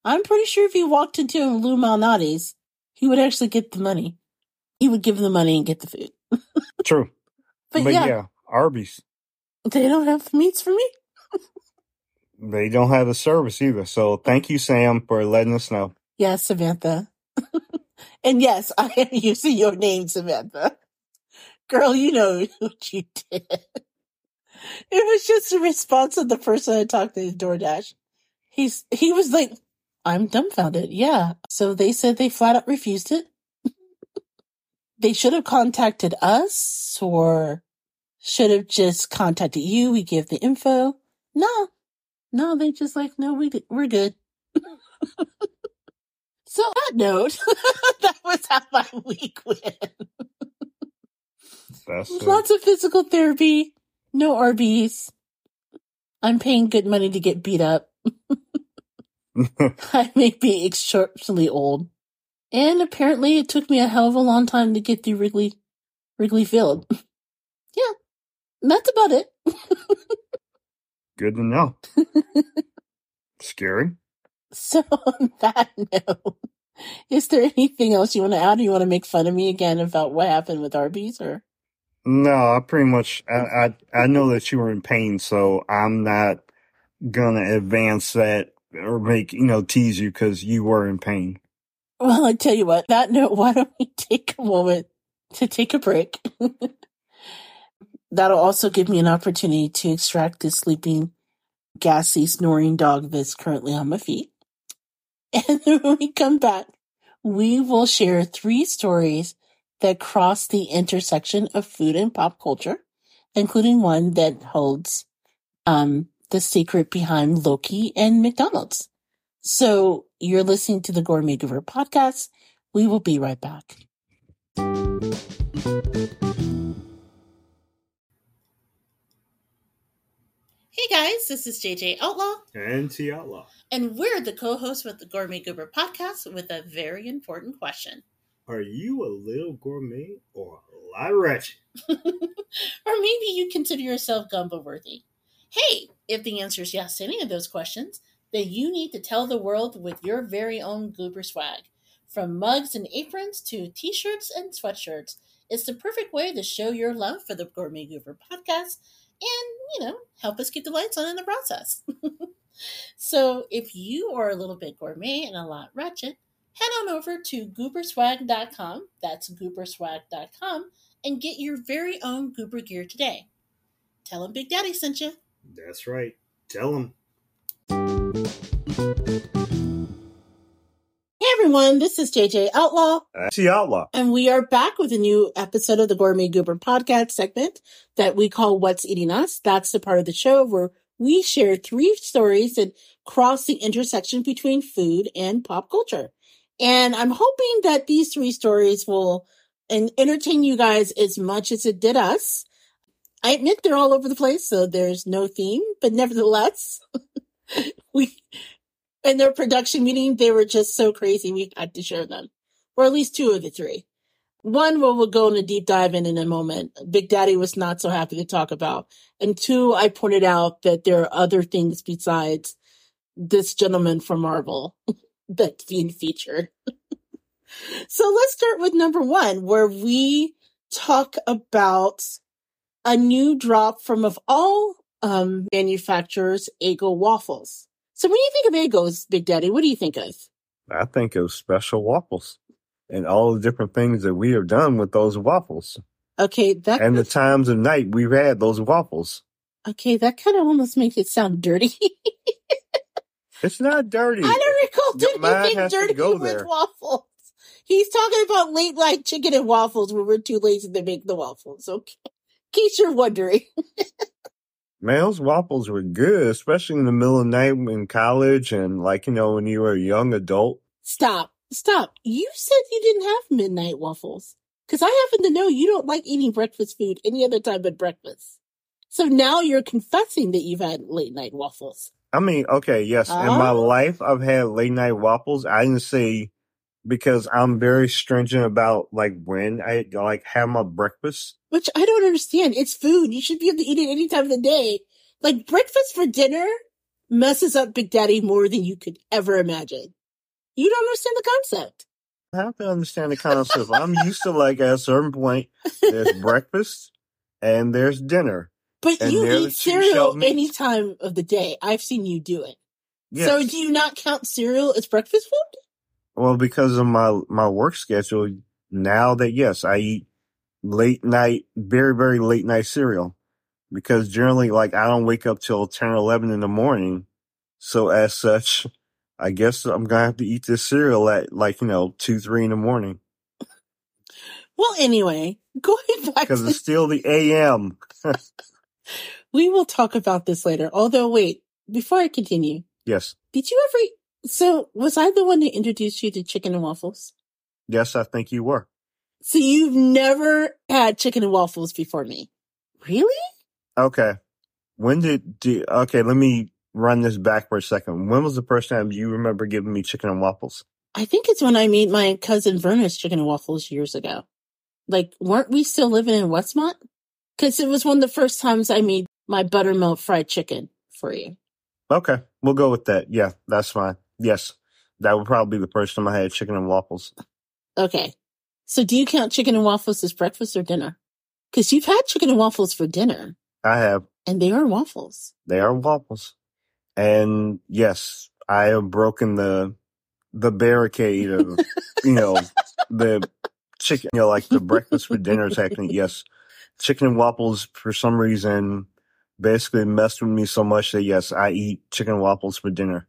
I'm pretty sure if he walked into a Lou Malnati's, he would actually get the money. He would give the money and get the food. True. But, But, yeah, yeah. Arby's, they don't have the meats for me. They don't have the service either. So thank you, Sam, for letting us know. Yes, Samantha. <laughs> and yes, I am <laughs> using your name, Samantha. Girl, you know <laughs> what you did. It was just a response of the person I talked to DoorDash. He's he was like, I'm dumbfounded. Yeah. So they said they flat out refused it. they should have contacted us or should have just contacted you. We give the info. No, no, they just like, no, we, we're good. <laughs> so on that note, <laughs> that was how my week went. That's. Lots of physical therapy, no Arby's. I'm paying good money to get beat up. <laughs> I may be exceptionally old. And apparently it took me a hell of a long time to get through Wrigley, Wrigley Field. Yeah, that's about it. Good to know. <laughs> Scary. So <laughs> on that note, is there anything else you want to add? Or you want to make fun of me again about what happened with Arby's, or No, I pretty much I, I I know that you were in pain, so I'm not gonna advance that or make you know tease you because you were in pain. well, I tell you what. That note, why don't we take a moment to take a break? <laughs> That'll also give me an opportunity to extract this sleeping, gassy, snoring dog that's currently on my feet. <laughs> And then when we come back, we will share three stories that cross the intersection of food and pop culture, including one that holds um, the secret behind Loki and McDonald's. So you're listening to the Gourmet Goober podcast. We will be right back. Hey guys, this is JJ Outlaw, And T Outlaw, and we're the co hosts with the Gourmet Goober podcast with a very important question. are you a little gourmet or a lot wretched? <laughs> or maybe you consider yourself gumbo worthy. Hey, if the answer is yes to any of those questions, then you need to tell the world with your very own goober swag. From mugs and aprons to t shirts and sweatshirts, it's the perfect way to show your love for the Gourmet Goober podcast and, you know, help us keep the lights on in the process. <laughs> so if you are a little bit gourmet and a lot wretched, head on over to gooberswag.com. That's gooberswag.com and get your very own goober gear today. Tell them Big Daddy sent you. That's right. Tell them. Everyone, this is JJ Outlaw, T Outlaw. and we are back with a new episode of the Gourmet Goober podcast segment that we call What's Eating Us. That's the part of the show where we share three stories that cross the intersection between food and pop culture. And I'm hoping that these three stories will en- entertain you guys as much as it did us. I admit they're all over the place, so there's no theme, but nevertheless, <laughs> we, in their production meeting, they were just so crazy we had to share them. Or at least two of the three. One we will go in a deep dive in in a moment. Big Daddy was not so happy to talk about. And two, I pointed out that there are other things besides this gentleman from Marvel <laughs> that's being featured. <laughs> so let's start with number one, where we talk about a new drop from of all um, manufacturers, Eggo waffles. So when you think of Eggos, Big Daddy, what do you think of? I think of special waffles and all the different things that we have done with those waffles Okay, that and the times of night we've had those waffles. okay, that kind of almost makes it sound dirty. <laughs> It's not dirty. I don't recall doing anything dirty with there. waffles. He's talking about late night chicken and waffles when we're too lazy to make the waffles. Okay, in case you're wondering. <laughs> Those waffles were good, especially in the middle of the night in college and like, you know, when you were a young adult. Stop, stop. You said you didn't have midnight waffles because I happen to know you don't like eating breakfast food any other time but breakfast. So now you're confessing that you've had late night waffles. I mean, okay, yes, in my Oh. life I've had late night waffles. I didn't say because I'm very stringent about like when I like have my breakfast. Which I don't understand. It's food. You should be able to eat it any time of the day. Like breakfast for dinner messes up Big Daddy more than you could ever imagine. You don't understand the concept. I have to understand the concept. I'm used to like at a certain point, there's breakfast and there's dinner. <laughs> But And you eat cereal any time of the day. I've seen you do it. Yes. So do you not count cereal as breakfast food? Well, because of my my work schedule, now that yes, I eat late night, very very late night cereal, because generally, like I don't wake up till ten or eleven in the morning, so as such, I guess I'm gonna have to eat this cereal at like you know two three in the morning Well, anyway, <laughs> going back because to, it's still the a.m. <laughs> we will talk about this later. Although, wait, before I continue, Yes, did you ever, so was I the one that introduced you to chicken and waffles? yes, I think you were. So you've never had chicken and waffles before me? Really? Okay, when did do? Okay, let me run this back for a second. When was the first time you remember giving me chicken and waffles? I think it's when I made my cousin Verna's chicken and waffles years ago. Like, weren't we still living in Westmont? Because it was one of the first times I made my buttermilk fried chicken for you. Okay, we'll go with that. Yeah, that's fine. Yes, that would probably be the first time I had chicken and waffles. Okay. So do you count chicken and waffles as breakfast or dinner? Because you've had chicken and waffles for dinner, I have. and they are waffles. They are waffles. And yes, I have broken the the barricade of you know the chicken you know like the breakfast for dinner technique. Yes. Chicken and waffles for some reason basically messed with me so much that yes, I eat chicken and waffles for dinner.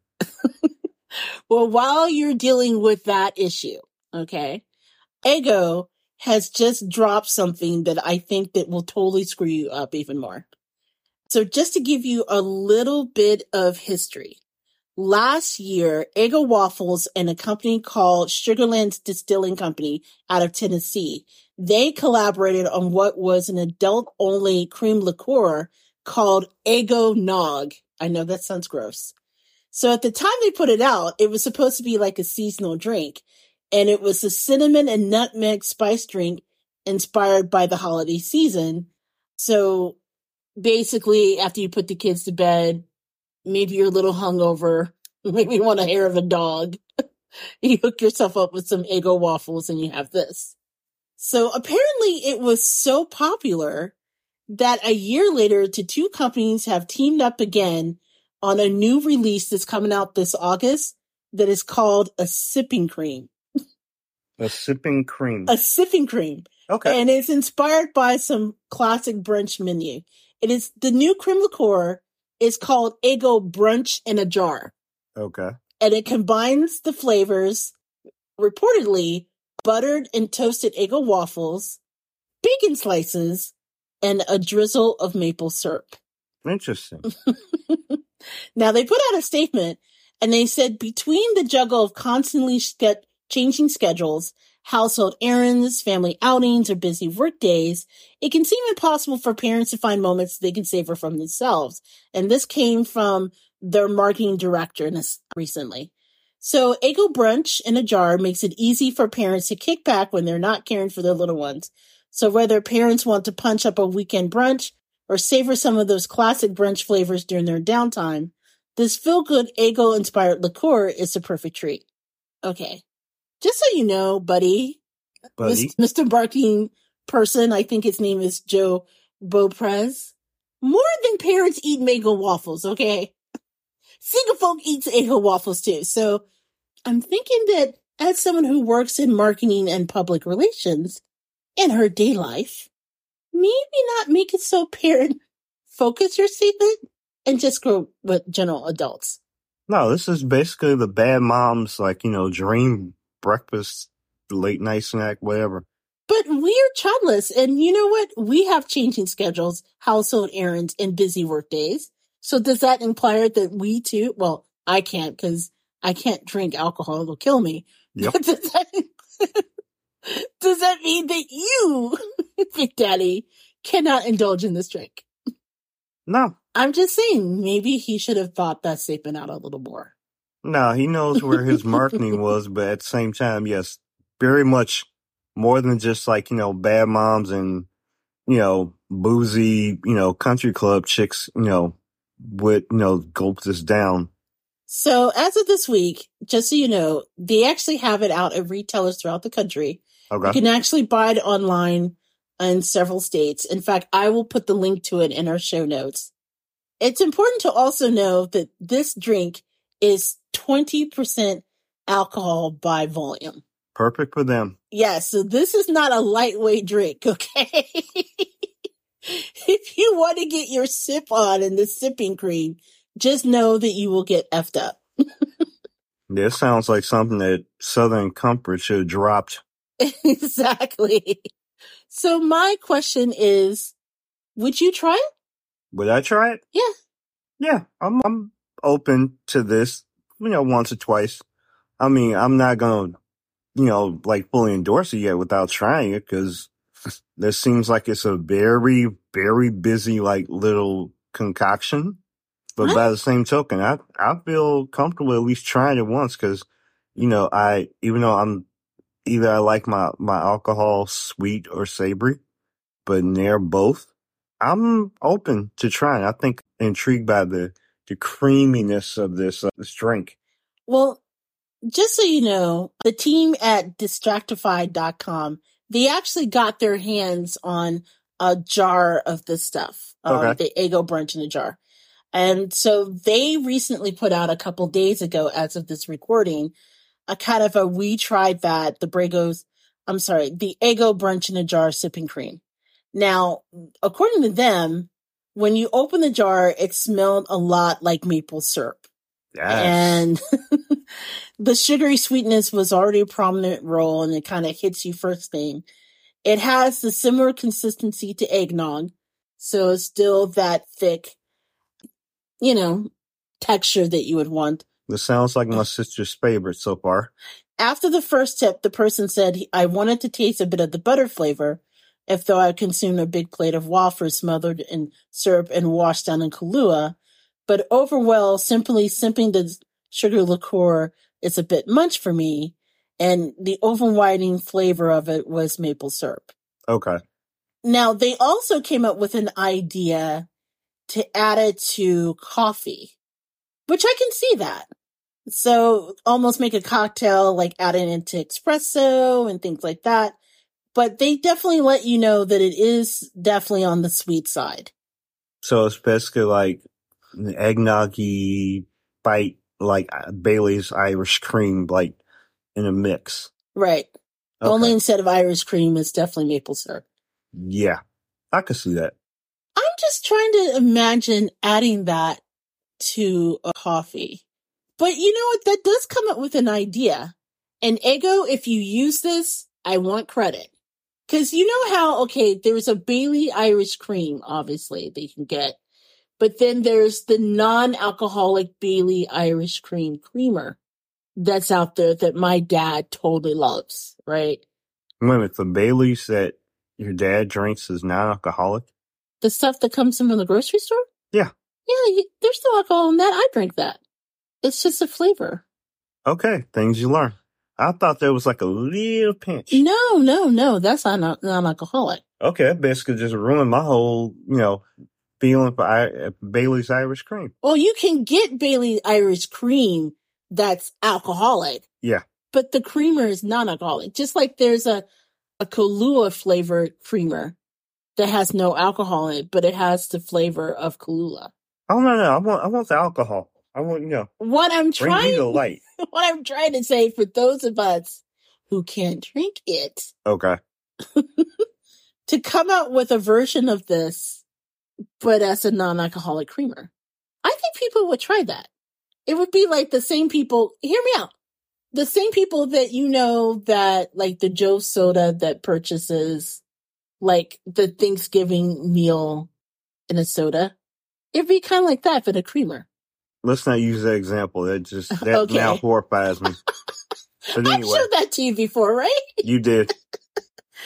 Well, while you're dealing with that issue, okay, Eggo has just dropped something that I think that will totally screw you up even more. So just to give you a little bit of history, last year, Eggo Waffles and a company called Sugarlands Distilling Company out of Tennessee, they collaborated on what was an adult only cream liqueur called Eggo Nog. I know that sounds gross. So at the time they put it out, it was supposed to be like a seasonal drink and it was a cinnamon and nutmeg spice drink inspired by the holiday season. So basically, after you put the kids to bed, maybe you're a little hungover, <laughs> maybe you want a hair of a dog, <laughs> you hook yourself up with some Eggo waffles and you have this. So apparently it was so popular that a year later, the two companies have teamed up again on a new release that's coming out this August that is called a sipping cream. A sipping cream. A sipping cream. Okay. And it's inspired by some classic brunch menu. It is the new cream liqueur is called Eggo Brunch in a Jar. Okay. And it combines the flavors, reportedly, buttered and toasted Eggo waffles, bacon slices, and a drizzle of maple syrup. Interesting. <laughs> Now they put out a statement and they said between the juggle of constantly ske- changing schedules, household errands, family outings, or busy work days, it can seem impossible for parents to find moments they can savor from themselves. And this came from their marketing director recently. So Eggo Brunch in a jar makes it easy for parents to kick back when they're not caring for their little ones. So whether parents want to punch up a weekend brunch or savor some of those classic brunch flavors during their downtime, this feel-good Eggo inspired liqueur is the perfect treat. Okay. Just so you know, buddy, Buddy. Mr. Barking person, I think his name is Joe Beauprez. More than parents eat Eggo waffles, okay? Single folk eats Eggo waffles too. So I'm thinking that as someone who works in marketing and public relations in her day life, maybe not make it so parent <laughs> focus your statement and just go with general adults. No, this is basically the bad mom's like, you know, dream breakfast, late night snack, whatever. But we're childless, and you know what? We have changing schedules, household errands, and busy work days. So does that imply that we too? Well, I can't because I can't drink alcohol; it'll kill me. <laughs> Yep. <laughs> But does that, does that mean that you, <laughs> Big Daddy, cannot indulge in this drink? No, I'm just saying, maybe he should have thought that statement out a little more. no, he knows where his marketing <laughs> was, but at the same time, yes, very much more than just like, you know, bad moms and, you know, boozy, you know, country club chicks, you know, would, you know, gulp this down. So as of this week, just so you know, they actually have it out at retailers throughout the country. You can actually buy it online in several states. In fact, I will put the link to it in our show notes. It's important to also know that this drink is 20% alcohol by volume. Perfect for them. Yeah, so this is not a lightweight drink, <laughs> okay? if you want to get your sip on in the sipping cream, just know that you will get effed up. <laughs> This sounds like something that Southern Comfort should have dropped. <laughs> exactly. So my question is, would you try it? Would I try it? Yeah. Yeah, I'm I'm open to this, you know, once or twice. I mean, I'm not gonna, you know, like fully endorse it yet without trying it because <laughs> this seems like it's a very, very busy, like little concoction. But by the same token, I I feel comfortable at least trying it once because, you know, I even though I'm either I like my my alcohol sweet or savory, but near both. I'm open to trying. I think intrigued by the the creaminess of this uh, this drink. Well, just so you know, the team at distractify.com, they actually got their hands on a jar of this stuff. Um, Okay. the Eggo brunch in a jar. And so they recently put out a couple days ago, as of this recording, a kind of a we tried that, the Bragos, I'm sorry, the Eggo brunch in a jar sipping cream. Now, according to them, when you open the jar, it smelled a lot like maple syrup. Yes. And <laughs> the sugary sweetness was already a prominent role and it kind of hits you first thing. It has the similar consistency to eggnog. So it's still that thick, you know, texture that you would want. This sounds like my sister's favorite so far. After the first tip, the person said, I wanted to taste a bit of the butter flavor, if though I consumed a big plate of wafers smothered in syrup and washed down in Kahlua. But overall, simply sipping the sugar liqueur is a bit much for me, and the overwhelming flavor of it was maple syrup. Okay. Now, they also came up with an idea to add it to coffee, which I can see that. So almost make a cocktail, like add it into espresso and things like that. But they definitely let you know that it is definitely on the sweet side. So it's basically like an eggnoggy bite, like uh, Bailey's Irish cream, like in a mix. Right. Okay. Only instead of Irish cream, it's definitely maple syrup. yeah, I could see that. I'm just trying to imagine adding that to a coffee. But you know what? That does come up with an idea. And Eggo, if you use this, I want credit. Cause you know how, okay, there's a Bailey Irish cream, obviously, that you can get. But then there's the non-alcoholic Bailey Irish cream creamer that's out there that my dad totally loves, right? Wait a minute, the Bailey's that your dad drinks is non-alcoholic? The stuff that comes in from the grocery store? Yeah. Yeah, there's no alcohol in that. I drink that. It's just a flavor. Okay, things you learn. I thought there was like a little pinch. No, no, no. That's not non-alcoholic. Okay, that basically just ruined my whole, you know, feeling for I- uh, Bailey's Irish cream. Well, you can get Bailey's Irish cream that's alcoholic. Yeah. But the creamer is non-alcoholic. Just like there's a, a Kahlua flavored creamer that has no alcohol in it, but it has the flavor of Kahlua. Oh no, no, I want, I want the alcohol. I want, you know, What I'm bring me the light. <laughs> what I'm trying to say for those of us who can't drink it, Okay. <laughs> to come out with a version of this, but as a non-alcoholic creamer. I think people would try that. It would be like the same people, hear me out. The same people that you know that like the Jones soda that purchases like the Thanksgiving meal in a soda. It'd be kind of like that, but a creamer. Let's not use that example. That just, <laughs> that Okay. now horrifies me. <laughs> But I've showed that to you before, right? you did.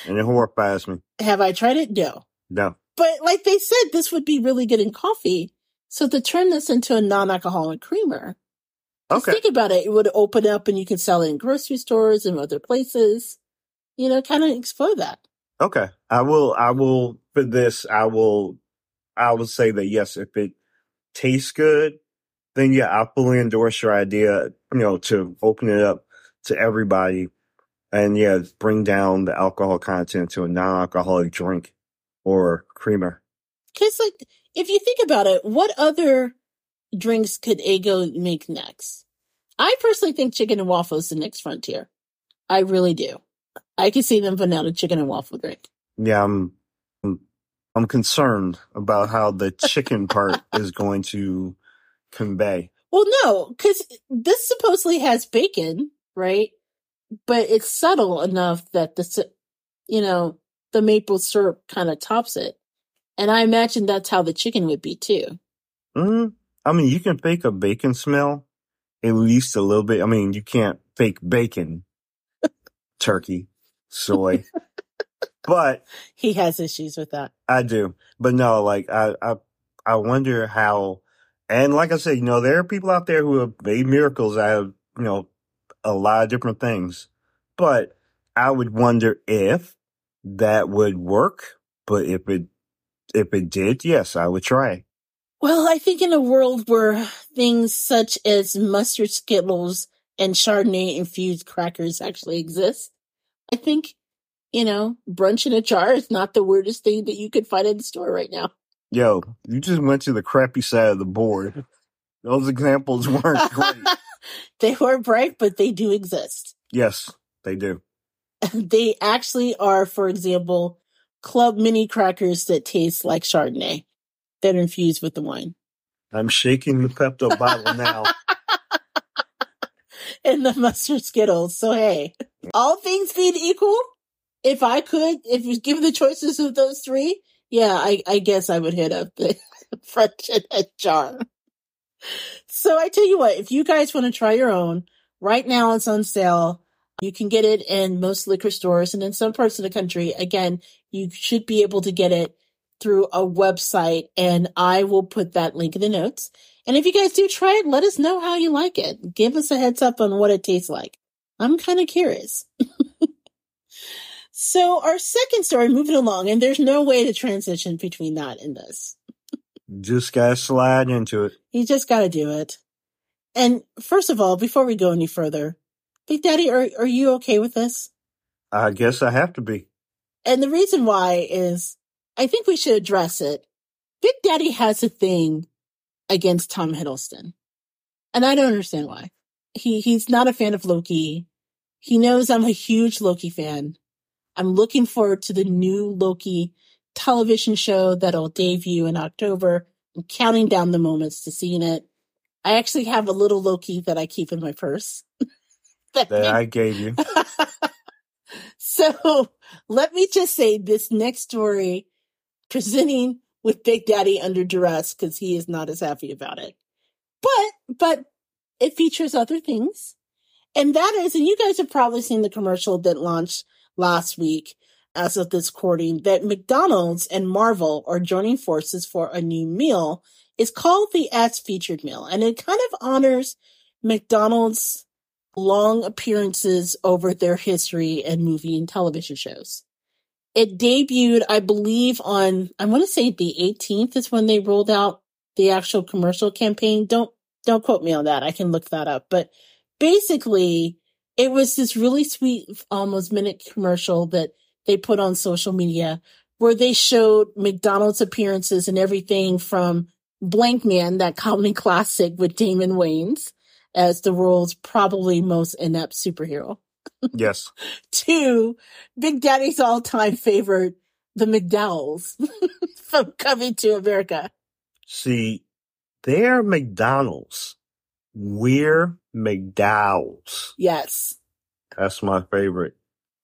And it horrifies me. Have I tried it? No. No. But like they said, this would be really good in coffee. So to turn this into a non-alcoholic creamer, Okay. think about it. It would open up and you can sell it in grocery stores and other places. You know, kind of explore that. Okay. I will, I will, for this, I will, I would say that yes, if it tastes good, then yeah, I fully endorse your idea, you know, to open it up to everybody and yeah, bring down the alcohol content to a non-alcoholic drink or creamer. Cause like, if you think about it, what other drinks could Eggo make next? I personally think chicken and waffle is the next frontier. I really do. I can see them putting out a chicken and waffle drink. Yeah, I'm, I'm, concerned about how the chicken part is going to convey. Well, no, because this supposedly has bacon, right? But it's subtle enough that the, you know, the maple syrup kind of tops it. And I imagine that's how the chicken would be too. Mm, I mean, you can fake a bacon smell at least a little bit. I mean, you can't fake bacon, turkey, soy, <laughs> but He has issues with that. I do. But no, like I, I, I wonder how. And like I said, you know, there are people out there who have made miracles out of you know a lot of different things. But I would wonder if that would work. But if it If it did, yes, I would try. Well, I think in a world where things such as mustard skittles and Chardonnay infused crackers actually exist, I think, you know, brunch in a jar is not the weirdest thing that you could find in the store right now. Yo, you just went to the crappy side of the board. Those examples <laughs> weren't great. they weren't bright, but they do exist. yes, they do. <laughs> they actually are, for example, club mini crackers that taste like Chardonnay that are infused with the wine. I'm shaking the Pepto bottle now. <laughs> and the mustard skittles. So hey, all things being equal, if I could, if you given the choices of those three, yeah, I, I guess I would hit up the <laughs> French in a jar. So I tell you what, if you guys want to try your own, right now it's on sale. You can get it in most liquor stores and in some parts of the country. Again, you should be able to get it through a website and I will put that link in the notes. And if you guys do try it, let us know how you like it. Give us a heads up on what it tastes like. I'm kind of curious. <laughs> so our second story moving along and there's no way to transition between that and this. Just gotta slide into it. You just got to do it. And first of all, before we go any further, Big Daddy, are, are you okay with this? I guess I have to be. And the reason why is I think we should address it. Big Daddy has a thing against Tom Hiddleston. And I don't understand why. He, he's not a fan of Loki. He knows I'm a huge Loki fan. I'm looking forward to the new Loki television show that'll debut in October. I'm counting down the moments to seeing it. I actually have a little Loki that I keep in my purse. <laughs> That I gave you. <laughs> so let me just say this next story presenting with Big Daddy under duress because he is not as happy about it. But, but it features other things. And that is, and you guys have probably seen the commercial that launched last week as of this recording that McDonald's and Marvel are joining forces for a new meal. It's called the As Featured Meal and it kind of honors McDonald's long appearances over their history and movie and television shows. It debuted, I believe, on I want to say the 18th is when they rolled out the actual commercial campaign. Don't don't quote me on that. I can look that up. But basically, it was this really sweet, um, almost minute commercial that they put on social media where they showed McDonald's appearances and everything from Blankman, that comedy <laughs> classic with Damon Wayans as the world's probably most inept superhero. Yes. <laughs> to Big Daddy's all time favorite, the McDowells <laughs> from Coming to America. See, they're McDonald's. We're McDowell's. Yes. That's my favorite.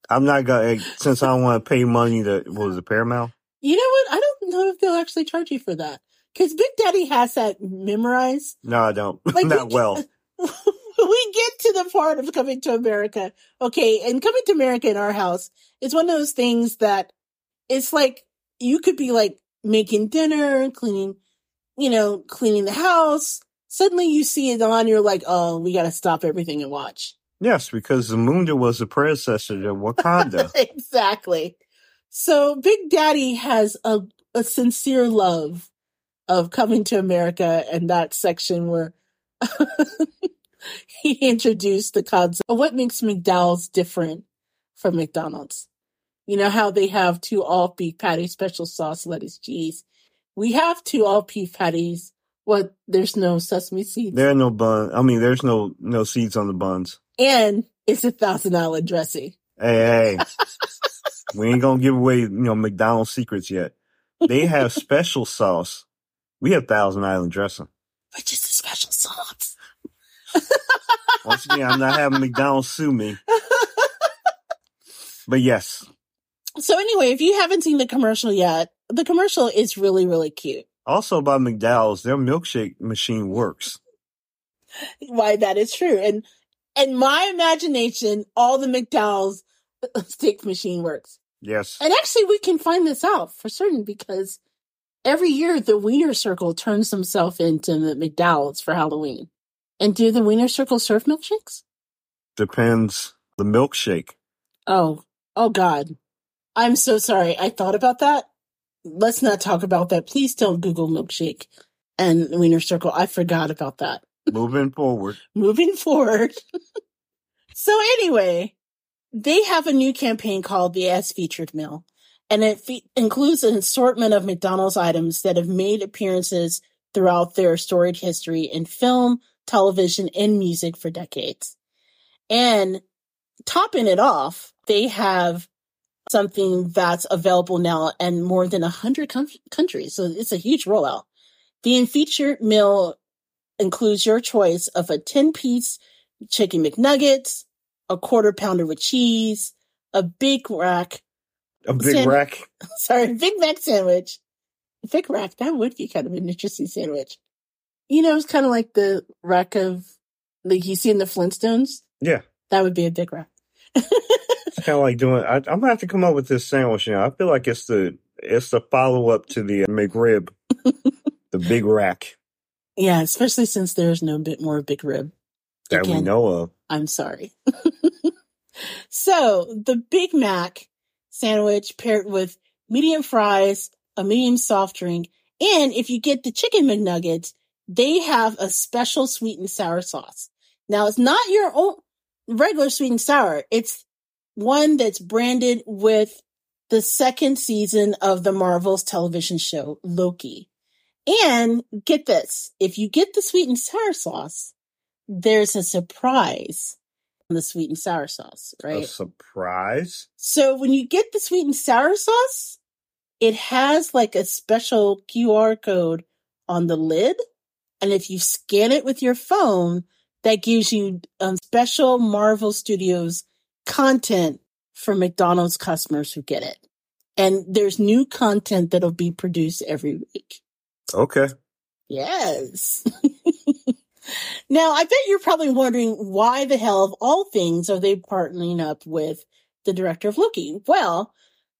I'm not gonna eh, since I don't want to pay money to what was it Paramount. You know what? I don't know if they'll actually charge you for that because Big Daddy has that memorized. No, I don't. <laughs> Like, not we- well. <laughs> we get to the part of coming to America. Okay. And coming to America in our house is one of those things that it's like you could be like making dinner, cleaning, you know, cleaning the house. Suddenly you see it on, you're like, oh, we got to stop everything and watch. Yes, because Zamunda was the predecessor to Wakanda. <laughs> exactly. So Big Daddy has a, a sincere love of coming to America and that section where <laughs> he introduced the concept of what makes McDowell's different from McDonald's. You know how they have two all beef patties, special sauce, lettuce, cheese. We have two all beef patties. What? There's no sesame seeds. there are no bun. I mean, there's no no seeds on the buns. and it's a thousand island dressing. Hey, hey, we ain't gonna give away you know McDonald's secrets yet. They have special sauce. We have Thousand Island dressing. Which is a special sauce. Once again, I'm not having McDonald's sue me. But yes, So anyway, if you haven't seen the commercial yet, the commercial is really, really cute. Also by McDowell's, their milkshake machine works. Why that is true. And in my imagination, all the McDowell's uh, <laughs> steak machine works. Yes, And actually, we can find this out for certain because every year the Wiener Circle turns themselves into the McDowell's for Halloween. And do the Wiener Circle serve milkshakes? depends the milkshake. Oh, oh God. I'm so sorry. I thought about that. Let's not talk about that. Please don't Google milkshake and wiener circle. I forgot about that. Moving forward. <laughs> Moving forward. <laughs> so anyway, they have a new campaign called the As Featured Meal, and it fe- includes an assortment of McDonald's items that have made appearances throughout their storied history in film, television, and music for decades. And topping it off, they have something that's available now in more than 100 com- countries. So it's a huge rollout. The featured meal includes your choice of a 10 piece chicken McNuggets, a quarter pounder with cheese, a big rack. A big san- rack? <laughs> Sorry, Big Mac sandwich. A big rack. That would be kind of an interesting sandwich. You know, it's kind of like the rack of, like you see in the Flintstones. Yeah. That would be a big rack. It's kind of like doing. I, am gonna have to come up with this sandwich now. I feel like it's the it's the follow up to the uh, McRib, <laughs> the Big Rack. Yeah, especially since there's no bit more Big Rib that Again, we know of. I'm sorry. <laughs> so the Big Mac sandwich paired with medium fries, a medium soft drink, and if you get the chicken McNuggets, they have a special sweet and sour sauce. Now it's not your own regular sweet and sour. It's one that's branded with the second season of the Marvel's television show, Loki. And get this, if you get the sweet and sour sauce, there's a surprise on the sweet and sour sauce, right? A surprise? So when you get the sweet and sour sauce, it has like a special QR code on the lid. And if you scan it with your phone, that gives you um, special Marvel Studios content for McDonald's customers who get it. And there's new content that'll be produced every week. Okay. Yes. <laughs> now, I bet you're probably wondering why the hell of all things are they partnering up with the director of Loki? Well,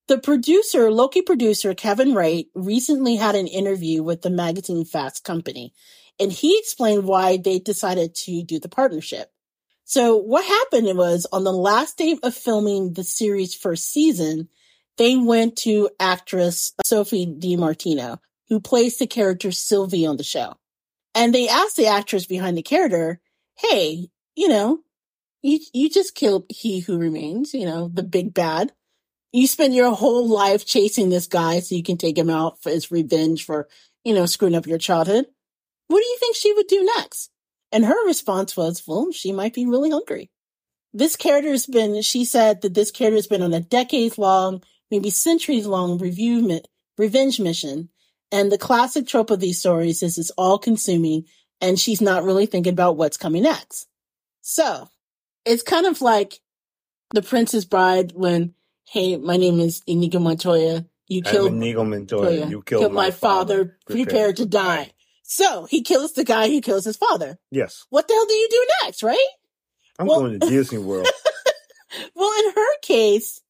the producer, Loki producer Kevin Wright, recently had an interview with the magazine Fast Company, and he explained why they decided to do the partnership. So what happened was on the last day of filming the series first season, they went to actress Sophie Di Martino, who plays the character Sylvie on the show. And they asked the actress behind the character, Hey, you know, you, you just killed he who remains, you know, the big bad. You spend your whole life chasing this guy so you can take him out for his revenge for, you know, screwing up your childhood. What do you think she would do next? And her response was, well, she might be really hungry. This character's been, she said that this character's been on a decades long, maybe centuries long review, revenge mission. And the classic trope of these stories is it's all consuming and she's not really thinking about what's coming next. So it's kind of like the Princess Bride when, hey, my name is Inigo Montoya. You killed Inigo Montoya. You killed, killed my, my father. father. Prepare to die. So he kills the guy who kills his father. Yes. What the hell do you do next, right? I'm well, going to Disney World. <laughs> well, in her case,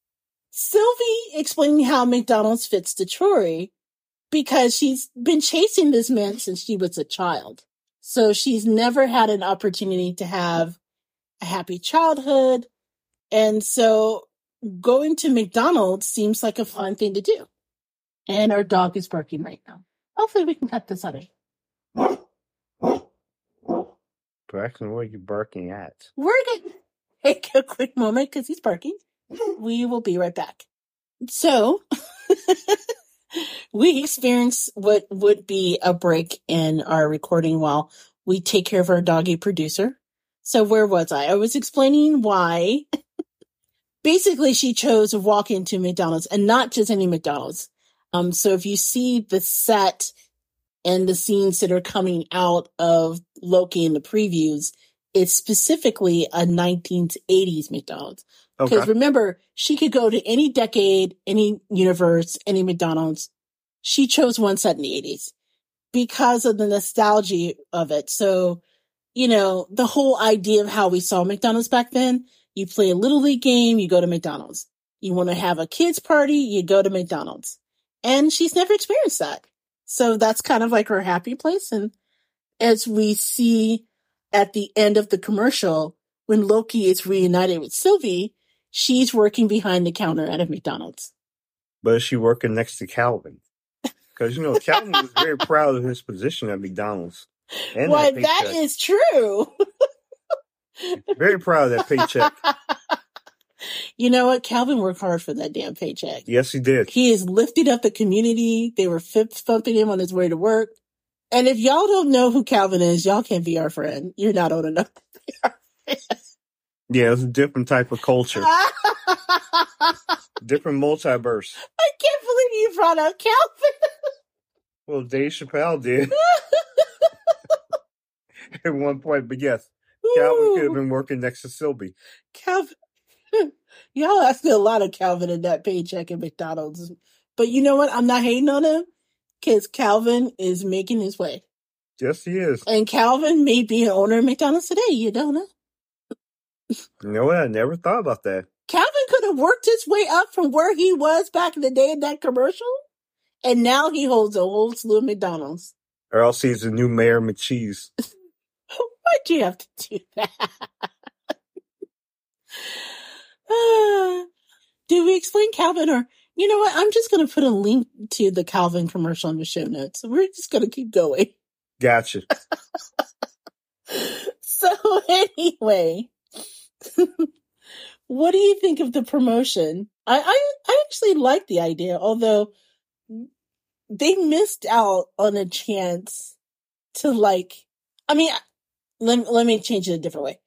Sylvie explaining how McDonald's fits to Troy because she's been chasing this man since she was a child. So she's never had an opportunity to have a happy childhood. And so going to McDonald's seems like a fun thing to do. And our dog is barking right now. Hopefully we can cut this out of Braxton, what are you barking at? We're going <laughs> to take a quick moment because he's barking. We will be right back. So, <laughs> we experience what would be a break in our recording while we take care of our doggy producer. So, where was I? I was explaining why <laughs> basically she chose to walk into McDonald's and not just any McDonald's. Um, so if you see the set and the scenes that are coming out of Loki in the previews, it's specifically a 1980s McDonald's. Because okay. remember, she could go to any decade, any universe, any McDonald's. She chose one set in the 80s because of the nostalgia of it. So, you know, the whole idea of how we saw McDonald's back then, you play a little league game, you go to McDonald's. You want to have a kids party, you go to McDonald's. And she's never experienced that. So that's kind of like her happy place. And as we see at the end of the commercial, when Loki is reunited with Sylvie, she's working behind the counter at a McDonald's. But is she working next to Calvin? Because, you know, Calvin was very proud of his position at McDonald's. And Why, that that is true. <laughs> Very proud of that paycheck. You know what? Calvin worked hard for that damn paycheck. Yes, he did. He has lifted up the community. They were fist thumping him on his way to work. And if y'all don't know who Calvin is, y'all can't be our friend. You're not old enough. Yeah, it's a different type of culture, <laughs> different multiverse. I can't believe you brought up Calvin. Well, Dave Chappelle did <laughs> <laughs> at one point, but yes, Calvin could have been working next to Sylvie. Calvin. Y'all asking a lot of Calvin in that paycheck at McDonald's. But you know what? I'm not hating on him because Calvin is making his way. Yes, he is. And Calvin may be an owner of McDonald's today. You don't know. You know what? I never thought about that. Calvin could have worked his way up from where he was back in the day in that commercial. And now he holds a whole slew of McDonald's. Or else he's the new Mayor of McCheese. <laughs> Why'd you have to do that? <laughs> <sighs> Do we explain Calvin or you know what? I'm just gonna put a link to the Calvin commercial in the show notes. We're just gonna keep going. Gotcha. <laughs> So anyway, <laughs> what do you think of the promotion? I, I I actually like the idea, although they missed out on a chance to like. I mean, let let me change it a different way.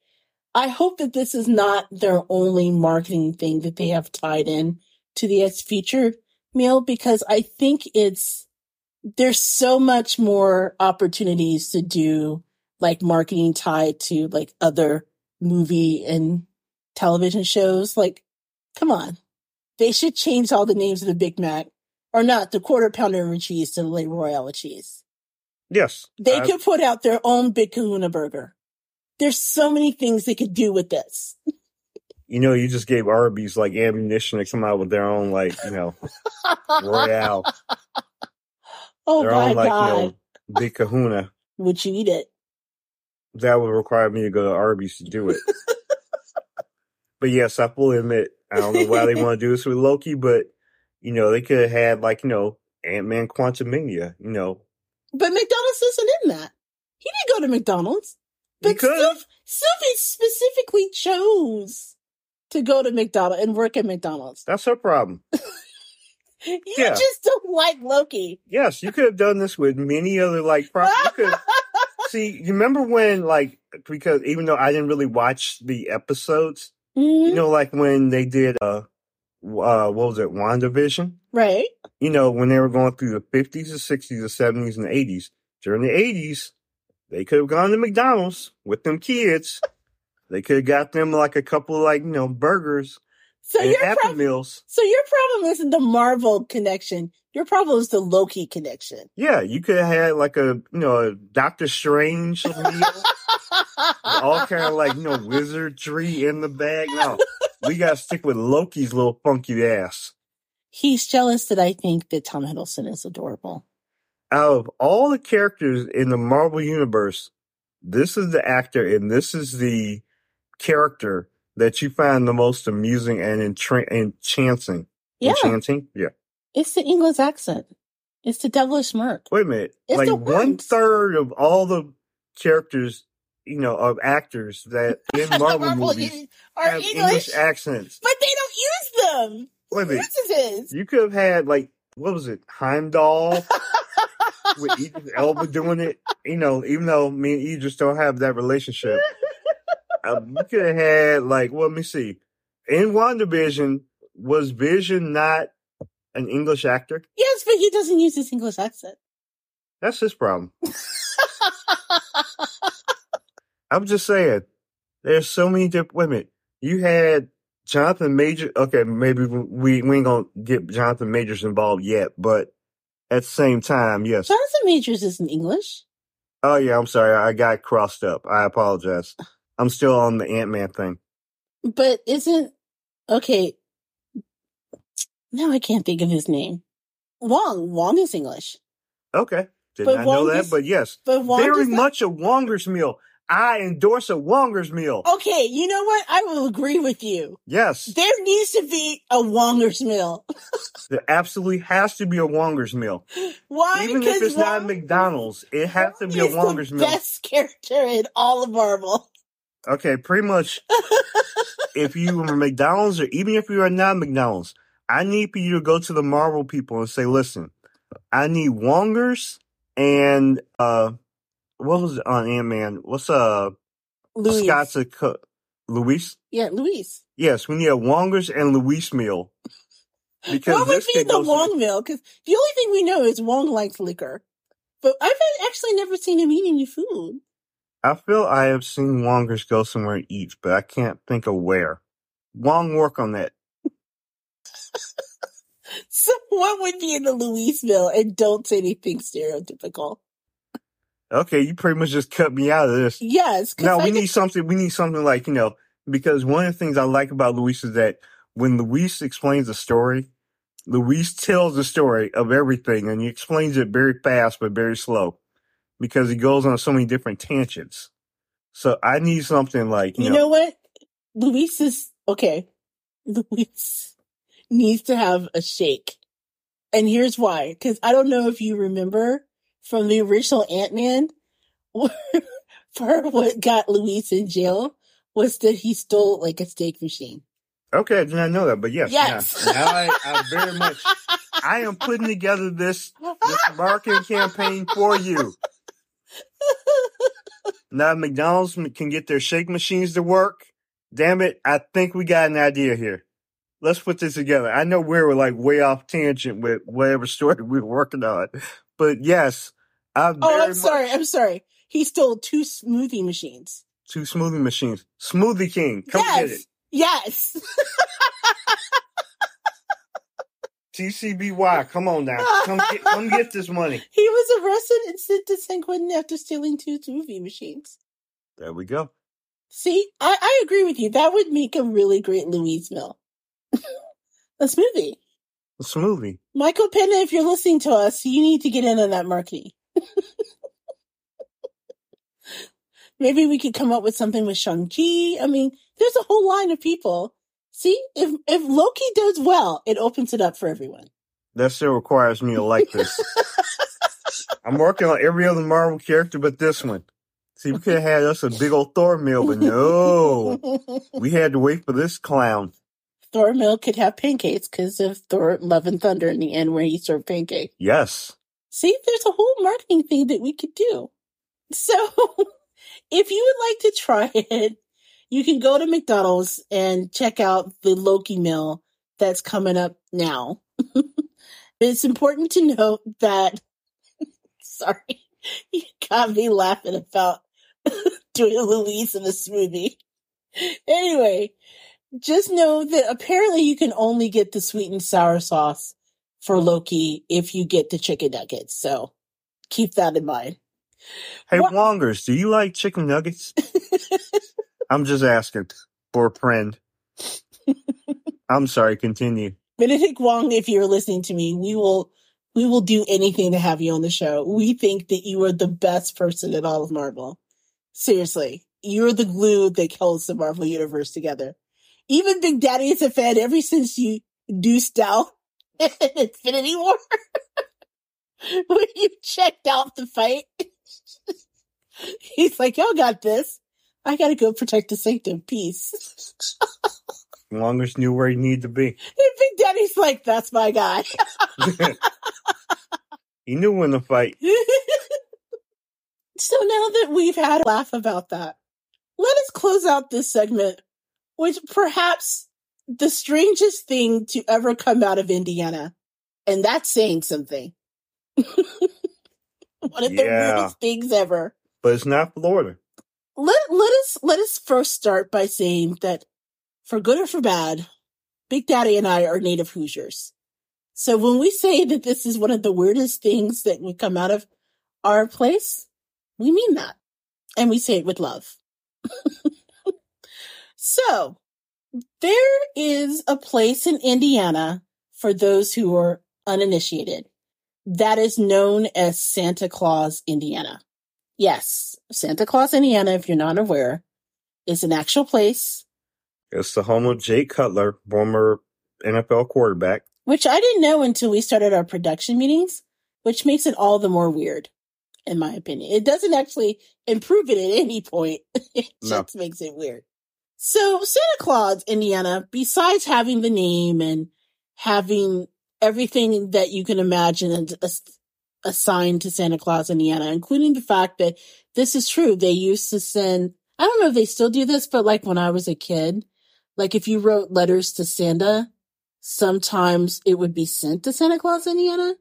I hope that this is not their only marketing thing that they have tied in to the As Featured meal because I think it's there's so much more opportunities to do like marketing tied to like other movie and television shows. Like, come on. They should change all the names of the Big Mac or not the quarter pounder with cheese to the Le Royale cheese. Yes. They could put out their own Big Kahuna burger. There's so many things they could do with this. you know, you just gave Arby's like ammunition to come out with their own like, you know, Royale. <laughs> oh their my own like, God. you know, big kahuna. Would you eat it? That would require me to go to Arby's to do it. <laughs> but yes, I fully admit, I don't know why they want to do this with Loki, but you know, they could have had like, you know, Ant Man Quantumania, you know. But McDonald's isn't in that. He didn't go to McDonald's. But Because Sylv- Sylvie specifically chose to go to McDonald's and work at McDonald's. that's her problem. <laughs> You Yeah. just don't like Loki. Yes, you could have done this with many other like pro- you <laughs> see you remember when like because even though I didn't really watch the episodes, you Mhm. know, like when they did uh uh what was it, WandaVision? Right? You know, when they were going through the fifties, the sixties, the seventies, and the eighties. During the eighties, they could have gone to McDonald's with them kids. <laughs> They could have got them like a couple of like, you know, burgers So and your Happy problem, Meals. so your problem isn't the Marvel connection. Your problem is the Loki connection. Yeah, you could have had like a you know a Doctor Strange <laughs> meal. all kind of like you know wizardry in the bag. No, we gotta stick with Loki's little funky ass. He's jealous that I think that Tom Hiddleston is adorable. Out of all the characters in the Marvel universe, this is the actor and this is the character that you find the most amusing and entra- enchanting. Yeah, Enchanting? Yeah. it's the English accent. It's the devilish smirk. Wait a minute. It's like one of all the characters, you know, of actors that <laughs> in Marvel Marvel movies are have English, English accents. but they don't use them. Wait a minute. This is his. You could have had like what was it, Heimdall <laughs> with Elba doing it. You know, even though me and you just don't have that relationship, you could have had like well, let me see. In WandaVision, was Vision not an English actor? yes, but he doesn't use his English accent. That's his problem. I'm just saying, there's so many different women. You had Jonathan Major. Okay, maybe we, we ain't gonna get Jonathan Majors involved yet, but at the same time, yes. Jonathan Majors isn't English. Oh yeah, I'm sorry, I got crossed up. I apologize. I'm still on the Ant Man thing. But isn't okay. Now I can't think of his name. Wong. Wong is English. Okay, did But not know that, is- but yes, But Wong very not- much a Wonger's meal. I endorse a Wonger's meal. Okay, you know what? I will agree with you. Yes, There needs to be a Wonger's meal. <laughs> there absolutely has to be a Wonger's meal. Why? Even if Because it's not McDonald's, it has to be a Wonger's the meal. best character in all of Marvel. Okay, pretty much. <laughs> if you were McDonald's or even if you are not McDonald's, I need for you to go to the Marvel people and say, listen, I need Wongers and uh what was on Ant Man? What's uh Luis. Scott's a co- Luis? Yeah, Luis. Yes, we need a Wongers and Luis meal. Because What would be the Wong meal? Because the only thing we know is Wong likes liquor. But I've actually never seen him eat any food. I feel I have seen Wongers go somewhere and eat, but I can't think of where. Wong work on that. <laughs> So what would be in the Luis meal? And don't say anything stereotypical. Okay, you pretty much just cut me out of this. Yes, because No, I we need something. We need something like you know, because one of the things I like about Luis is that when Luis explains a story, Luis tells the story of everything, and he explains it very fast but very slow, because he goes on so many different tangents. So I need something like you, you know, know what? Luis is okay. <laughs> Luis needs to have a shake. And here's why. Because I don't know if you remember from the original Ant Man, <laughs> for what got Luis in jail was that he stole like a steak machine. okay, I did not know that, but yes, Yes. now, now I, I very much, I am putting together this this marketing campaign for you. Now McDonald's can get their shake machines to work. Damn it, I think we got an idea here. Let's put this together. I know we were like way off tangent with whatever story we <laughs> were working on, but yes, I oh, I'm much sorry. I'm sorry. He stole two smoothie machines. two smoothie machines. Smoothie King, come get it. yes. <laughs> Yes. TCBY, come on now, come get, come get this money. <laughs> he was arrested and sent to San Quentin after stealing two smoothie machines. There we go. See, I, I agree with you. That would make a really great Luis meal. <laughs> a smoothie. A smoothie. Michael Pena, if you're listening to us, you need to get in on that marketing. <laughs> Maybe we could come up with something with Shang-Chi. I mean, there's a whole line of people. See, if, if Loki does well, it opens it up for everyone. That still requires me to like this. <laughs> I'm working on every other Marvel character but this one. See, we could have had us a big old Thor meal, but no. <laughs> We had to wait for this clown. Thor Mill could have pancakes because of Thor Love and Thunder in the end where he served pancakes. Yes. See, there's a whole marketing thing that we could do. So, <laughs> if you would like to try it, you can go to McDonald's and check out the Loki meal that's coming up now. <laughs> it's important to note that, <laughs> sorry, you got me laughing about doing a Luis in a smoothie. Anyway, just know that apparently you can only get the sweet and sour sauce for Loki if you get the chicken nuggets. So keep that in mind. Hey, What? Wongers, do you like chicken nuggets? <laughs> I'm just asking for a friend. I'm sorry, continue. Benedict Wong, if you're listening to me, we will we will do anything to have you on the show. We think that you are the best person in all of Marvel. Seriously. You're the glue that holds the Marvel universe together. Even Big Daddy is a fan ever since you deuced out in Infinity War. <laughs> when you checked out the fight. <laughs> He's like, y'all got this. I gotta go protect the sanctum. Peace. <laughs> Wongers knew where he needed to be. And Big Daddy's like, that's my guy. he knew when to fight. so now that we've had a laugh about that, let us close out this segment with perhaps the strangest thing to ever come out of Indiana. And that's saying something. <laughs> One of the weirdest things ever. But it's not Florida. Let, let us let us first start by saying that for good or for bad, Big Daddy and I are native Hoosiers. So when we say that this is one of the weirdest things that would come out of our place, we mean that. And we say it with love. <laughs> so there is a place in Indiana for those who are uninitiated that is known as Santa Claus, Indiana. Yes, Santa Claus, Indiana, if you're not aware, is an actual place. It's the home of Jay Cutler, former NFL quarterback. Which I didn't know until we started our production meetings, which makes it all the more weird, in my opinion. It doesn't actually improve it at any point. <laughs> it No. just makes it weird. So Santa Claus, Indiana, besides having the name and having everything that you can imagine assigned to Santa Claus, Indiana, including the fact that this is true. They used to send, I don't know if they still do this, but like when I was a kid, like if you wrote letters to Santa, sometimes it would be sent to Santa Claus, Indiana,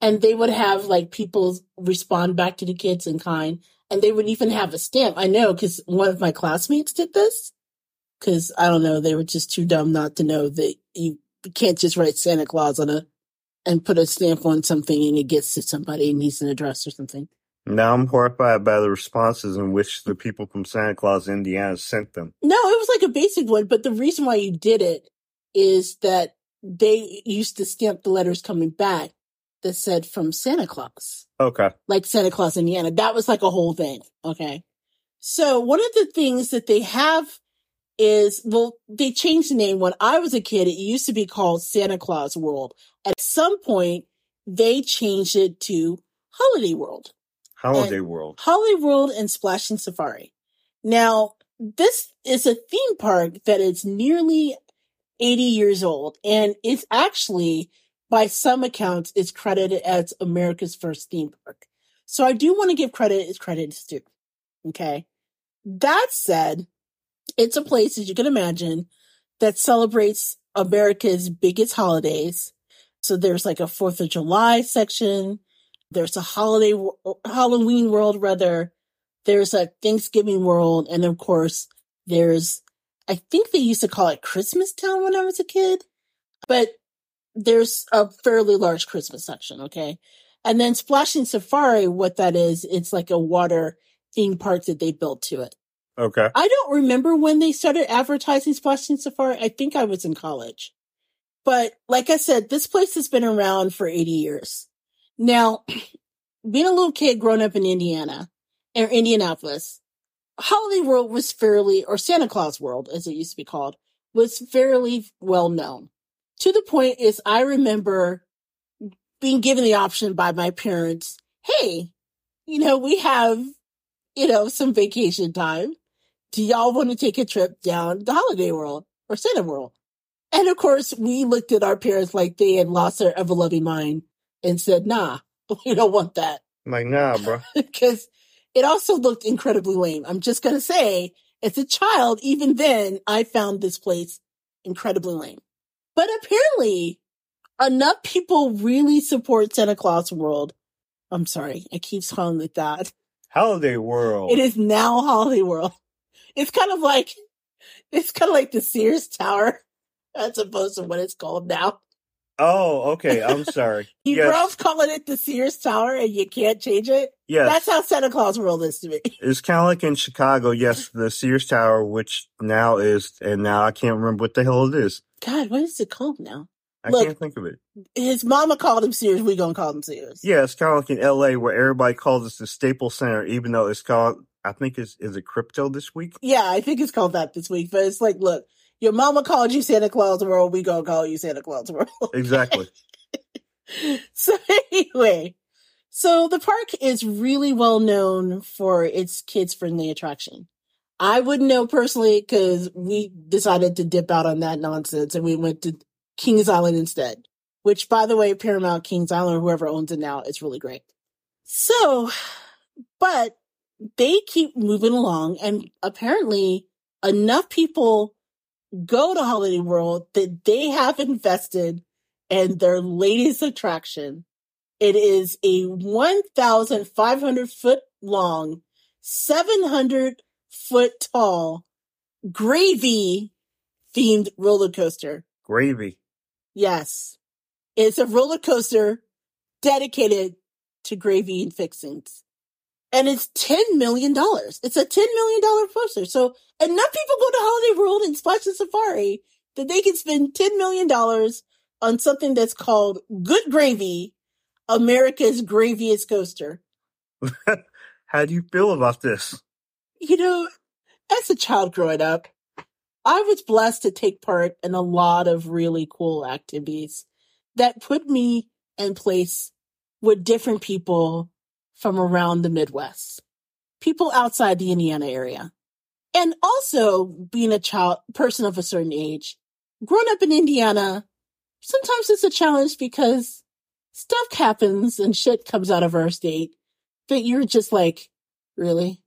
and they would have like people respond back to the kids in kind, and they would even have a stamp. I know because one of my classmates did this. Because I don't know, they were just too dumb not to know that you can't just write Santa Claus on a and put a stamp on something and it gets to somebody and needs an address or something. Now I'm horrified by the responses in which the people from Santa Claus, Indiana sent them. No, it was like a basic one, but the reason why you did it is that they used to stamp the letters coming back that said from Santa Claus, Okay. like Santa Claus, Indiana. That was like a whole thing. Okay. So one of the things that they have is, well, they changed the name. When I was a kid, it used to be called Santa Claus World. At some point, they changed it to Holiday World. Holiday World. Holiday World and Splashing Safari. Now, this is a theme park that is nearly 80 years old and it's actually, by some accounts, is credited as America's first theme park. So I do want to give credit as credit is due. Okay. That said, it's a place, as you can imagine, that celebrates America's biggest holidays. So there's like a 4th of July section. There's a holiday, Halloween world, rather. There's a Thanksgiving world. And of course, there's, I think they used to call it Christmas Town when I was a kid, but there's a fairly large Christmas section. Okay. And then Splashing Safari, what that is, it's like a water theme park that they built to it. Okay. I don't remember when they started advertising Splashing Safari. I think I was in college. But like I said, this place has been around for 80 years. Now, <clears throat> being a little kid growing up in Indiana or Indianapolis, Holiday World was fairly, or Santa Claus World, as it used to be called, was fairly well known. To the point is I remember being given the option by my parents, hey, you know, we have, you know, some vacation time. Do y'all want to take a trip down the Holiday World or Santa World? And of course, we looked at our parents like they had lost their ever loving mind and said, nah, <laughs> we don't want that. I'm like, nah, bro. <laughs> Because it also looked incredibly lame. I'm just going to say, as a child, even then, I found this place incredibly lame. But apparently, enough people really support Santa Claus World. I'm sorry, I keep calling it that. Holiday World. It is now Holiday World. It's kind of like, it's kind of like the Sears Tower, as opposed to what it's called now. Oh, okay. <laughs> I'm sorry. You yes. grow calling it the Sears Tower and you can't change it. yes. That's how Santa Claus World is to me. It's kind of like in Chicago. Yes, <laughs> the Sears Tower, which now is, and now I can't remember what the hell it is. God, what is it called now? I Look. can't think of it. His mama called him Sears. We gonna call him Sears. Yeah, it's kind of like in LA where everybody calls it the Staples Center, even though it's called, I think it's, is it crypto this week? Yeah, I think it's called that this week. But it's like, look, your mama called you Santa Claus World. We gonna call you Santa Claus World. Exactly. <laughs> so anyway, so the park is really well known for its kids friendly attraction. I wouldn't know personally because we decided to dip out on that nonsense and we went to Kings Island instead. Which, by the way, Paramount Kings Island or whoever owns it now, is really great. So, but they keep moving along and apparently enough people go to Holiday World that they have invested in their latest attraction. It is a 1,500 foot long, 700 foot tall gravy themed roller coaster. Gravy. Yes. It's a roller coaster dedicated to gravy and fixings. And it's $10 million. It's a $10 million poster. So enough people go to Holiday World and Splash and Safari that they can spend $10 million on something that's called Good Gravy, America's graviest coaster. <laughs> How do you feel about this? You know, as a child growing up, I was blessed to take part in a lot of really cool activities that put me in place with different people from around the Midwest, people outside the Indiana area. And also being a child, person of a certain age, growing up in Indiana, sometimes it's a challenge because stuff happens and shit comes out of our state that you're just like, really?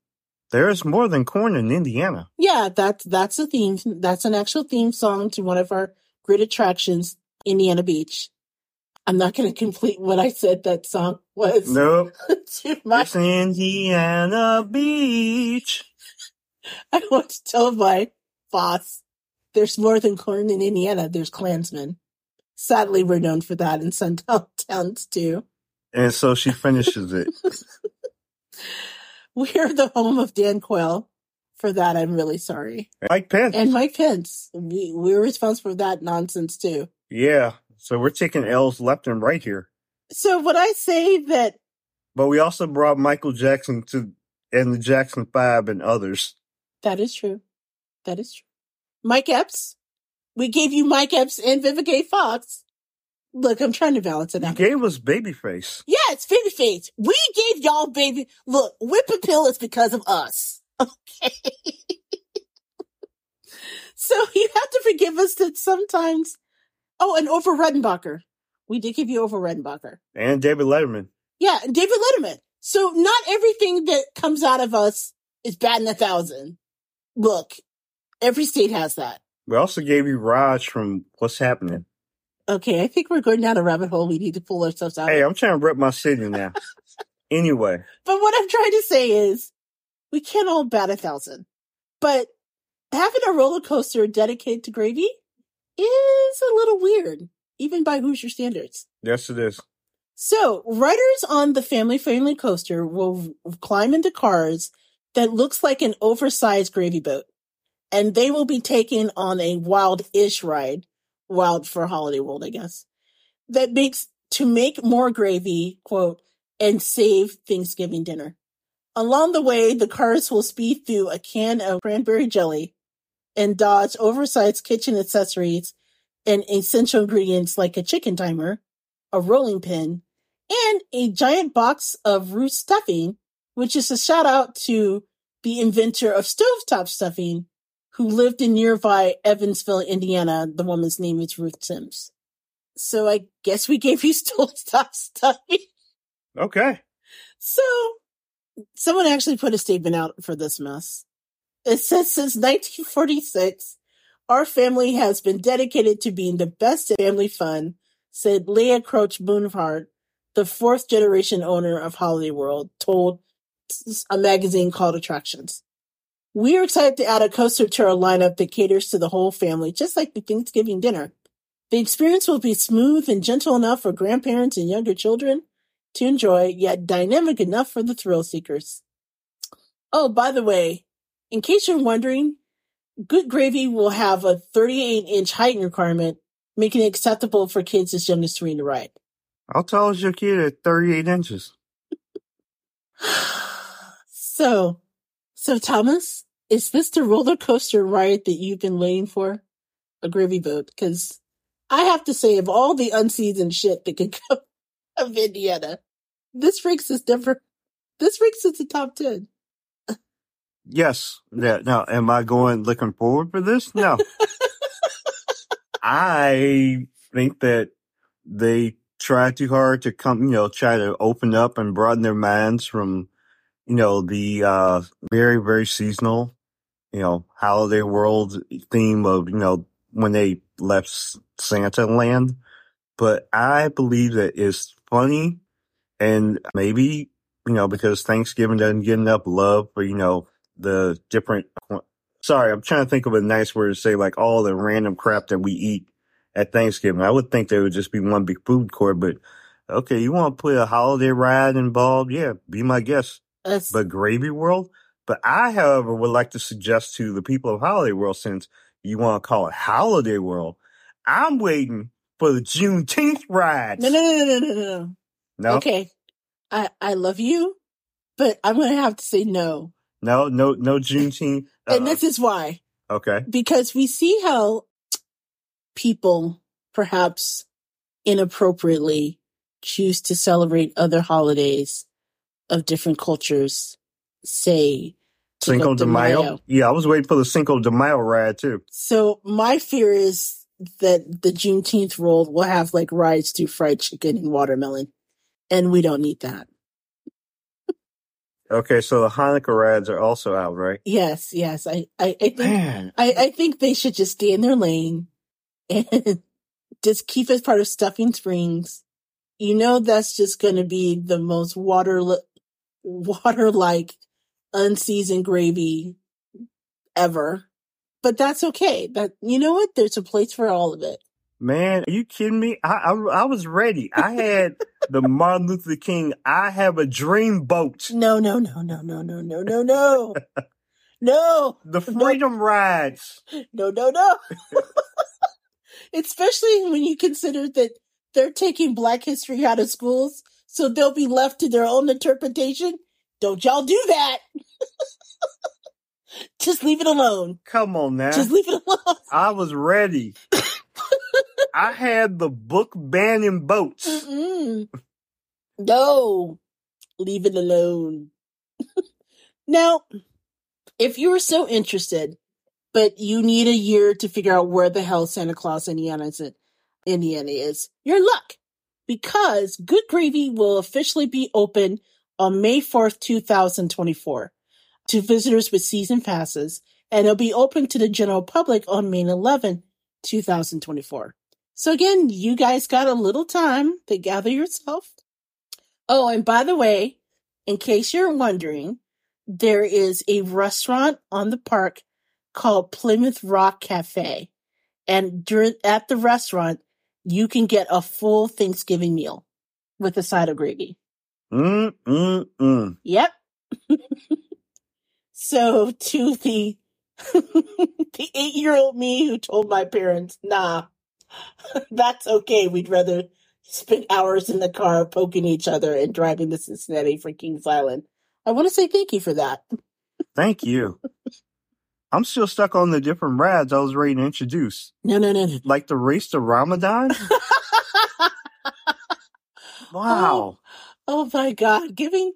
There's more than corn in Indiana. Yeah, that's that's a theme. That's an actual theme song to one of our great attractions, Indiana Beach. I'm not going <laughs> to complete what I said that song was. Nope. <laughs> to my, It's Indiana Beach. I want to tell my boss, there's more than corn in Indiana. There's Klansmen. Sadly, we're known for that in sundown <laughs> towns too. And so she finishes it. <laughs> We're the home of Dan Quayle. For that, I'm really sorry. Mike Pence. And Mike Pence. We, we're responsible for that nonsense too. yeah. So we're taking L's left and right here. So would I say that But we also brought Michael Jackson to and the Jackson Five and others. that is true? That is true. Mike Epps. We gave you Mike Epps and Vivica Fox. Look, I'm trying to balance it out. You gave us Babyface. Yeah, it's Babyface. We gave y'all baby. Look, Whip Appeal is because of us. <laughs> Okay. <laughs> so you have to forgive us that sometimes. Oh, and Orville Redenbacher. We did give you Orville Redenbacher. And David Letterman. Yeah, and David Letterman. So not everything that comes out of us is bad in a thousand. Look, every state has that. We also gave you Raj from What's Happening. Okay, I think we're going down a rabbit hole. We need to pull ourselves out. Hey, I'm trying to rip my city now. <laughs> anyway, But what I'm trying to say is, we can't all bat a thousand. But having a roller coaster dedicated to gravy is a little weird, even by Hoosier standards. yes it is. So, riders on the family friendly coaster will climb into cars that looks like an oversized gravy boat. And they will be taken on a wild-ish ride. Wild for Holiday World, I guess. That makes, to make more gravy, quote, and save Thanksgiving dinner. Along the way, the cars will speed through a can of cranberry jelly and dodge oversized kitchen accessories and essential ingredients like a chicken timer, a rolling pin, and a giant box of root stuffing, which is a shout out to the inventor of stovetop stuffing, who lived in nearby Evansville, Indiana. The woman's name is Ruth Siems. So I guess we gave you <laughs> stovetop stuffing. Okay. So someone actually put a statement out for this mess. It says since 1946, our family has been dedicated to being the best at family fun, said Leah Croach Boonhart, the fourth generation owner of Holiday World, told a magazine called Attractions. We are excited to add a coaster to our lineup that caters to the whole family, just like the Thanksgiving dinner. The experience will be smooth and gentle enough for grandparents and younger children to enjoy, yet dynamic enough for the thrill seekers. Oh, by the way, in case you're wondering, Good Gravy will have a 38 inch height requirement, making it acceptable for kids as young as three to ride. How tall is your kid at 38 inches? <sighs> so, so Thomas, is this the roller coaster ride that you've been waiting for? A gravy boat? Because I have to say, of all the unseasoned shit that could <laughs> come of Indiana, this ranks is never. This ranks is the top ten. Yes. Yeah. Now, am I going looking forward for this? No. I think that they try too hard to come, you know, try to open up and broaden their minds from, you know, the uh very, very seasonal, you know, holiday world theme of, you know, when they left Santa land. But I believe that it's funny and maybe, you know, because Thanksgiving doesn't get enough love for, you know, the different sorry, I'm trying to think of a nice word to say like all the random crap that we eat at Thanksgiving. I would think there would just be one big food court, but okay, you want to put a holiday ride involved? Yeah, be my guest. That's But Gravy World? But I, however, would like to suggest to the people of Holiday World, since you want to call it Holiday World, I'm waiting for the Juneteenth rides. no, no, no, no, no, no, no. No? Okay, I I love you, but I'm going to have to say no. No, no, no Juneteenth. And Uh, this is why. okay. Because we see how people perhaps inappropriately choose to celebrate other holidays of different cultures, say Cinco de Mayo. Yeah, I was waiting for the Cinco de Mayo ride too. So my fear is that the Juneteenth roll will have like rides to fried chicken and watermelon. And we don't need that. Okay, so the Hanukkah rides are also out, right? Yes, yes. I, I, I think I, I think they should just stay in their lane and <laughs> just keep as part of stuffing springs. You know that's just gonna be the most water water like unseasoned gravy ever. But that's okay. That you know what? There's a place for all of it. Man, are you kidding me? I, I, I was ready. I had the Martin Luther King. I have a dream boat. No, no, no, no, no, no, no, no, no. No, The Freedom Rides. no, no, no. <laughs> Especially when you consider that they're taking black history out of schools, so they'll be left to their own interpretation. Don't y'all do that. <laughs> Just leave it alone. Come on now. Just leave it alone. I was ready. <laughs> I had the book banning boats. Mm-mm. No, leave it alone. now, if you were so interested, but you need a year to figure out where the hell Santa Claus Indiana is, Indiana is, you're in luck because Good Gravy will officially be open on May 4th, 2024 to visitors with season passes, and it'll be open to the general public on May 11th, 2024. So again, you guys got a little time to gather yourself. Oh, and by the way, in case you're wondering, there is a restaurant on the park called Plymouth Rock Cafe. And during, at the restaurant, you can get a full Thanksgiving meal with a side of gravy. Mm, mm, mm. Yep. <laughs> so to the <laughs> the eight year old me who told my parents, nah, <laughs> that's okay. We'd rather spend hours in the car poking each other and driving to Cincinnati for Kings Island. I want to say thank you for that. Thank you. I'm still stuck on the different rides I was ready to introduce. No, no, no, no. Like the race to Ramadan? <laughs> Wow. oh my God. Giving?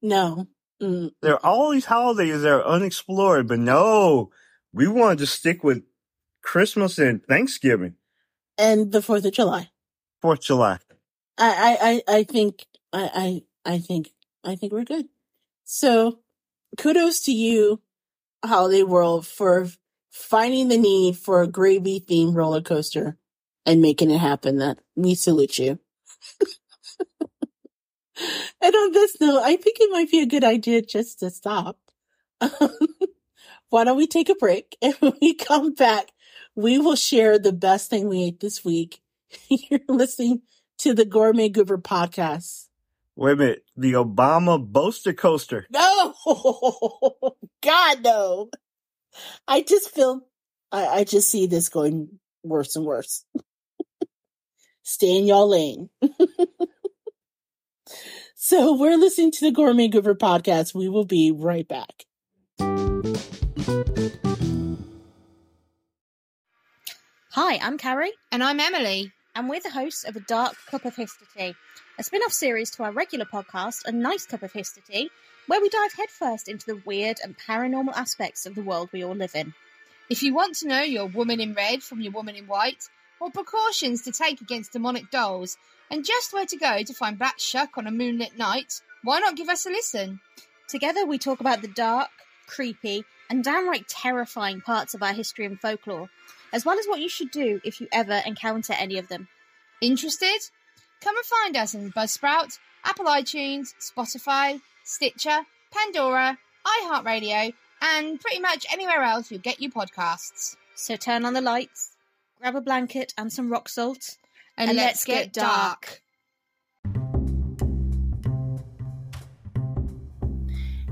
No. Mm. There are all these holidays that are unexplored, but no, we wanted to stick with Christmas and Thanksgiving, And the 4th of July. Fourth of July. I, I, I, I think, I, I, I think, I think we're good. So kudos to you, Holiday World, for finding the need for a gravy themed roller coaster and making it happen. That we salute you. <laughs> and on this note, I think it might be a good idea just to stop. <laughs> Why don't we take a break? And when <laughs> we come back, we will share the best thing we ate this week. <laughs> You're listening to the Gourmet Goober podcast. Wait a minute. The Obama Boaster Coaster. <laughs> No, God, no. I just feel, I, I just see this going worse and worse. <laughs> Stay in y'all lane. so we're listening to the Gourmet Goober podcast. We will be right back. Hi, I'm Carrie, And I'm Emily. and we're the hosts of A Dark Cup of History, a spin off series to our regular podcast, A Nice Cup of History, where we dive headfirst into the weird and paranormal aspects of the world we all live in. If you want to know your woman in red from your woman in white, or precautions to take against demonic dolls, and just where to go to find Black Shuck on a moonlit night, why not give us a listen? Together, we talk about the dark, creepy, and downright terrifying parts of our history and folklore, as well as what you should do if you ever encounter any of them. Interested? Come and find us on Buzzsprout, Apple iTunes, Spotify, Stitcher, Pandora, iHeartRadio, and pretty much anywhere else you'll get your podcasts. So turn on the lights, grab a blanket and some rock salt, And, And let's let's get get dark.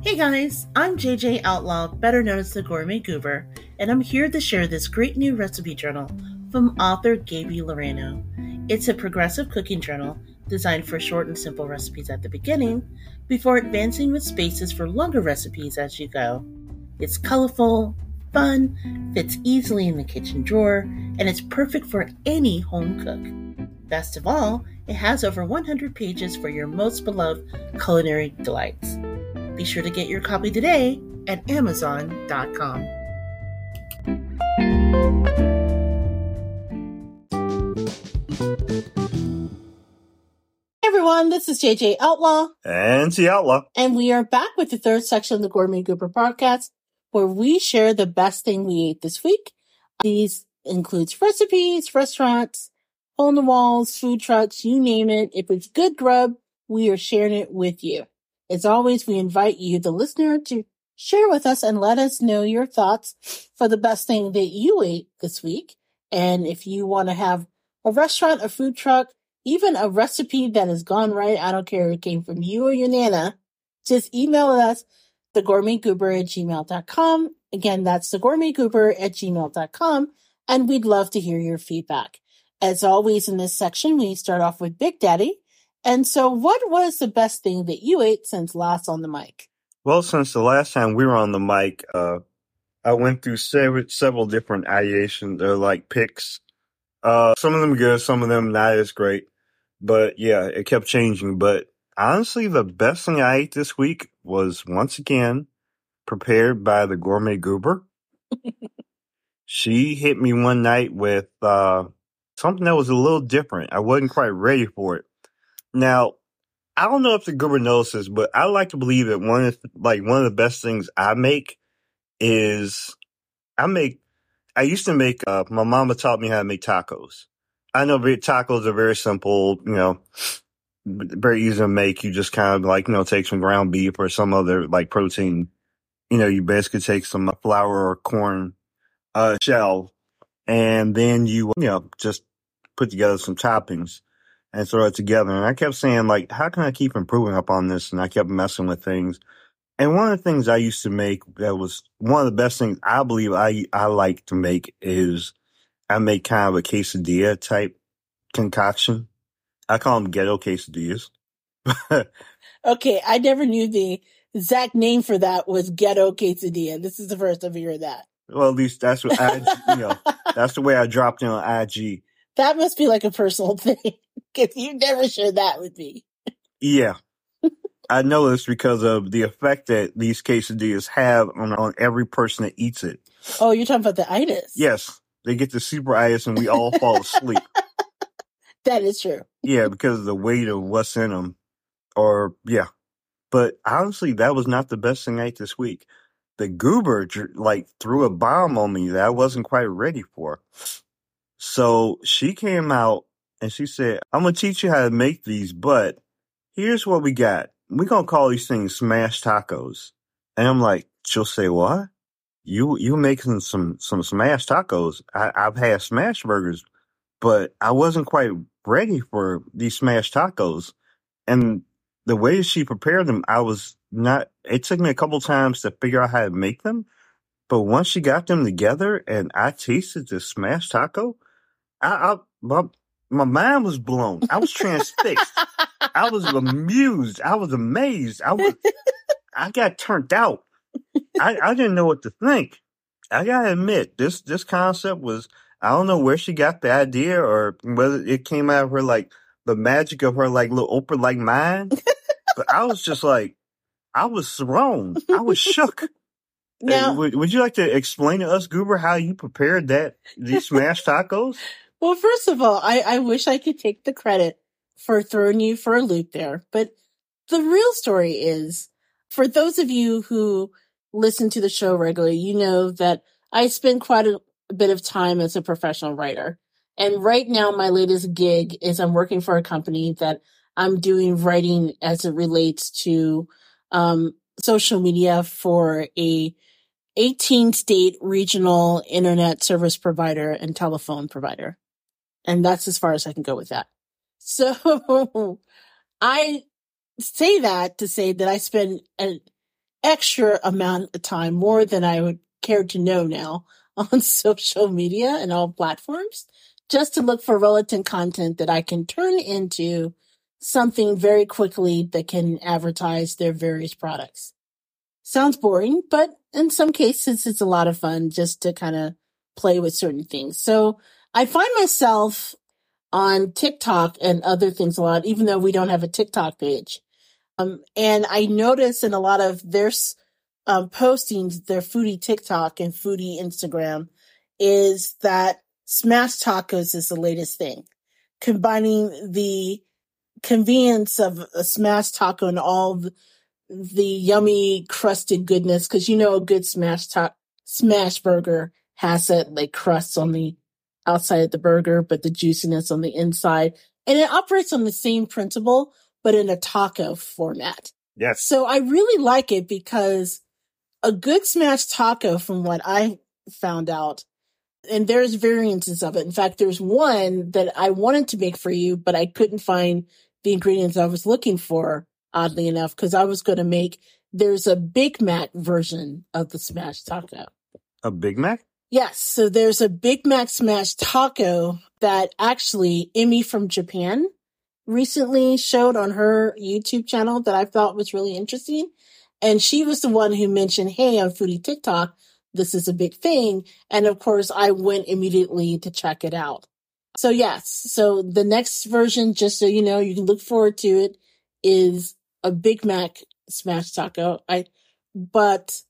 Hey guys, I'm JJ Outlaw, better known as the Gourmet Goober, and I'm here to share this great new recipe journal from author Gaby Loreno. It's a progressive cooking journal designed for short and simple recipes at the beginning, before advancing with spaces for longer recipes as you go. It's colorful, fun, fits easily in the kitchen drawer, and it's perfect for any home cook. Best of all, it has over 100 pages for your most beloved culinary delights. Be sure to get your copy today at Amazon.com. Hey everyone, this is JJ Outlaw, And the Outlaw. and we are back with the third section of the Gourmet Goober podcast, where we share the best thing we ate this week. These includes recipes, restaurants, hole in the walls, food trucks, you name it. If it's good grub, we are sharing it with you. As always, we invite you, the listener, to share with us and let us know your thoughts for the best thing that you ate this week. And if you want to have a restaurant, a food truck, even a recipe that has gone right, I don't care if it came from you or your nana, just email us, thegourmetgoober at gmail.com. Again, that's thegourmetgoober at gmail.com. And we'd love to hear your feedback. As always in this section, we start off with Big Daddy. And so what was the best thing that you ate since last on the mic? Well, since the last time we were on the mic, uh, I went through several, several different ideations, or like picks. Uh, some of them good, some of them not as great. But yeah, it kept changing. But honestly, the best thing I ate this week was once again prepared by the gourmet goober. she hit me one night with, uh, something that was a little different. I wasn't quite ready for it. Now, I don't know if the goober knows this, but I like to believe that one of like one of the best things I make is I make. I used to make. Uh, my mama taught me how to make tacos. I know tacos are very simple. You know, very easy to make. You just kind of like you know take some ground beef or some other like protein. You know, you basically take some flour or corn uh, shell, and then you you know just put together some toppings and throw it together. And I kept saying, like, how can I keep improving upon this? And I kept messing with things. And one of the things I used to make that was one of the best things I believe I, I like to make is I make kind of a quesadilla type concoction. I call them ghetto quesadillas. <laughs> Okay, I never knew the exact name for that was ghetto quesadilla. This is the first I've heard that. well, at least that's what I, you know, <laughs> that's the way I dropped in on IG. That must be like a personal <laughs> thing <laughs> because you never shared that with me. Yeah. I know this because of the effect that these quesadillas have on, on every person that eats it. Oh, you're talking about the itis. Yes, they get the super itis and we all fall asleep. <laughs> That is true. Yeah, because of the weight of what's in them. Or, yeah. But honestly, that was not the best thing I ate this week. The goober, like, threw a bomb on me that I wasn't quite ready for. So she came out and she said, I'm going to teach you how to make these, but here's what we got. We're going to call these things smash tacos. And I'm like, she'll say, what? You, you making some, some smash tacos. I, I've had smash burgers, but I wasn't quite ready for these smash tacos. And the way she prepared them, I was not, it took me a couple times to figure out how to make them. But once she got them together and I tasted the smash taco, I, I my, mind was blown. I was transfixed. <laughs> I was amused. I was amazed. I was, I got turned out. I, I didn't know what to think. I gotta admit, this, this concept was, I don't know where she got the idea or whether it came out of her like the magic of her like little Oprah like mind. <laughs> but I was just like, I was thrown. I was shook. <laughs> Now, would, would you like to explain to us, Goober, how you prepared that these smashed tacos? Well, first of all, I, I wish I could take the credit for throwing you for a loop there, but the real story is for those of you who listen to the show regularly, you know that I spend quite a bit of time as a professional writer. And right now, my latest gig is I'm working for a company that I'm doing writing as it relates to um, social media for a 18 state regional internet service provider and telephone provider. And that's as far as I can go with that. So <laughs> I say that to say that I spend an extra amount of time, more than I would care to know now, <laughs> on social media and all platforms, just to look for relevant content that I can turn into something very quickly that can advertise their various products. Sounds boring, but in some cases it's a lot of fun just to kind of play with certain things. So I find myself on TikTok and other things a lot, even though we don't have a TikTok page. Um, and I notice in a lot of their um, postings, their foodie TikTok and foodie Instagram, is that smash tacos is the latest thing, combining the convenience of a smash taco and all the, yummy crusted goodness. Cause you know, a good smash ta- smash burger has that like crust on the outside of the burger, but the juiciness on the inside. And it operates on the same principle, but in a taco format. Yes. So I really like it because a good smash taco, from what I found out, and there's variances of it. In fact, there's one that I wanted to make for you, but I couldn't find the ingredients I was looking for, oddly enough, because I was going to make, there's a Big Mac version of the smash taco. A Big Mac? Yes. So there's a Big Mac smash taco that actually Emmy from Japan recently showed on her YouTube channel that I thought was really interesting. And she was the one who mentioned, Hey, on Foodie TikTok, this is a big thing. And of course, I went immediately to check it out. So yes, so the next version, just so you know, you can look forward to it, is a Big Mac smash taco. I, but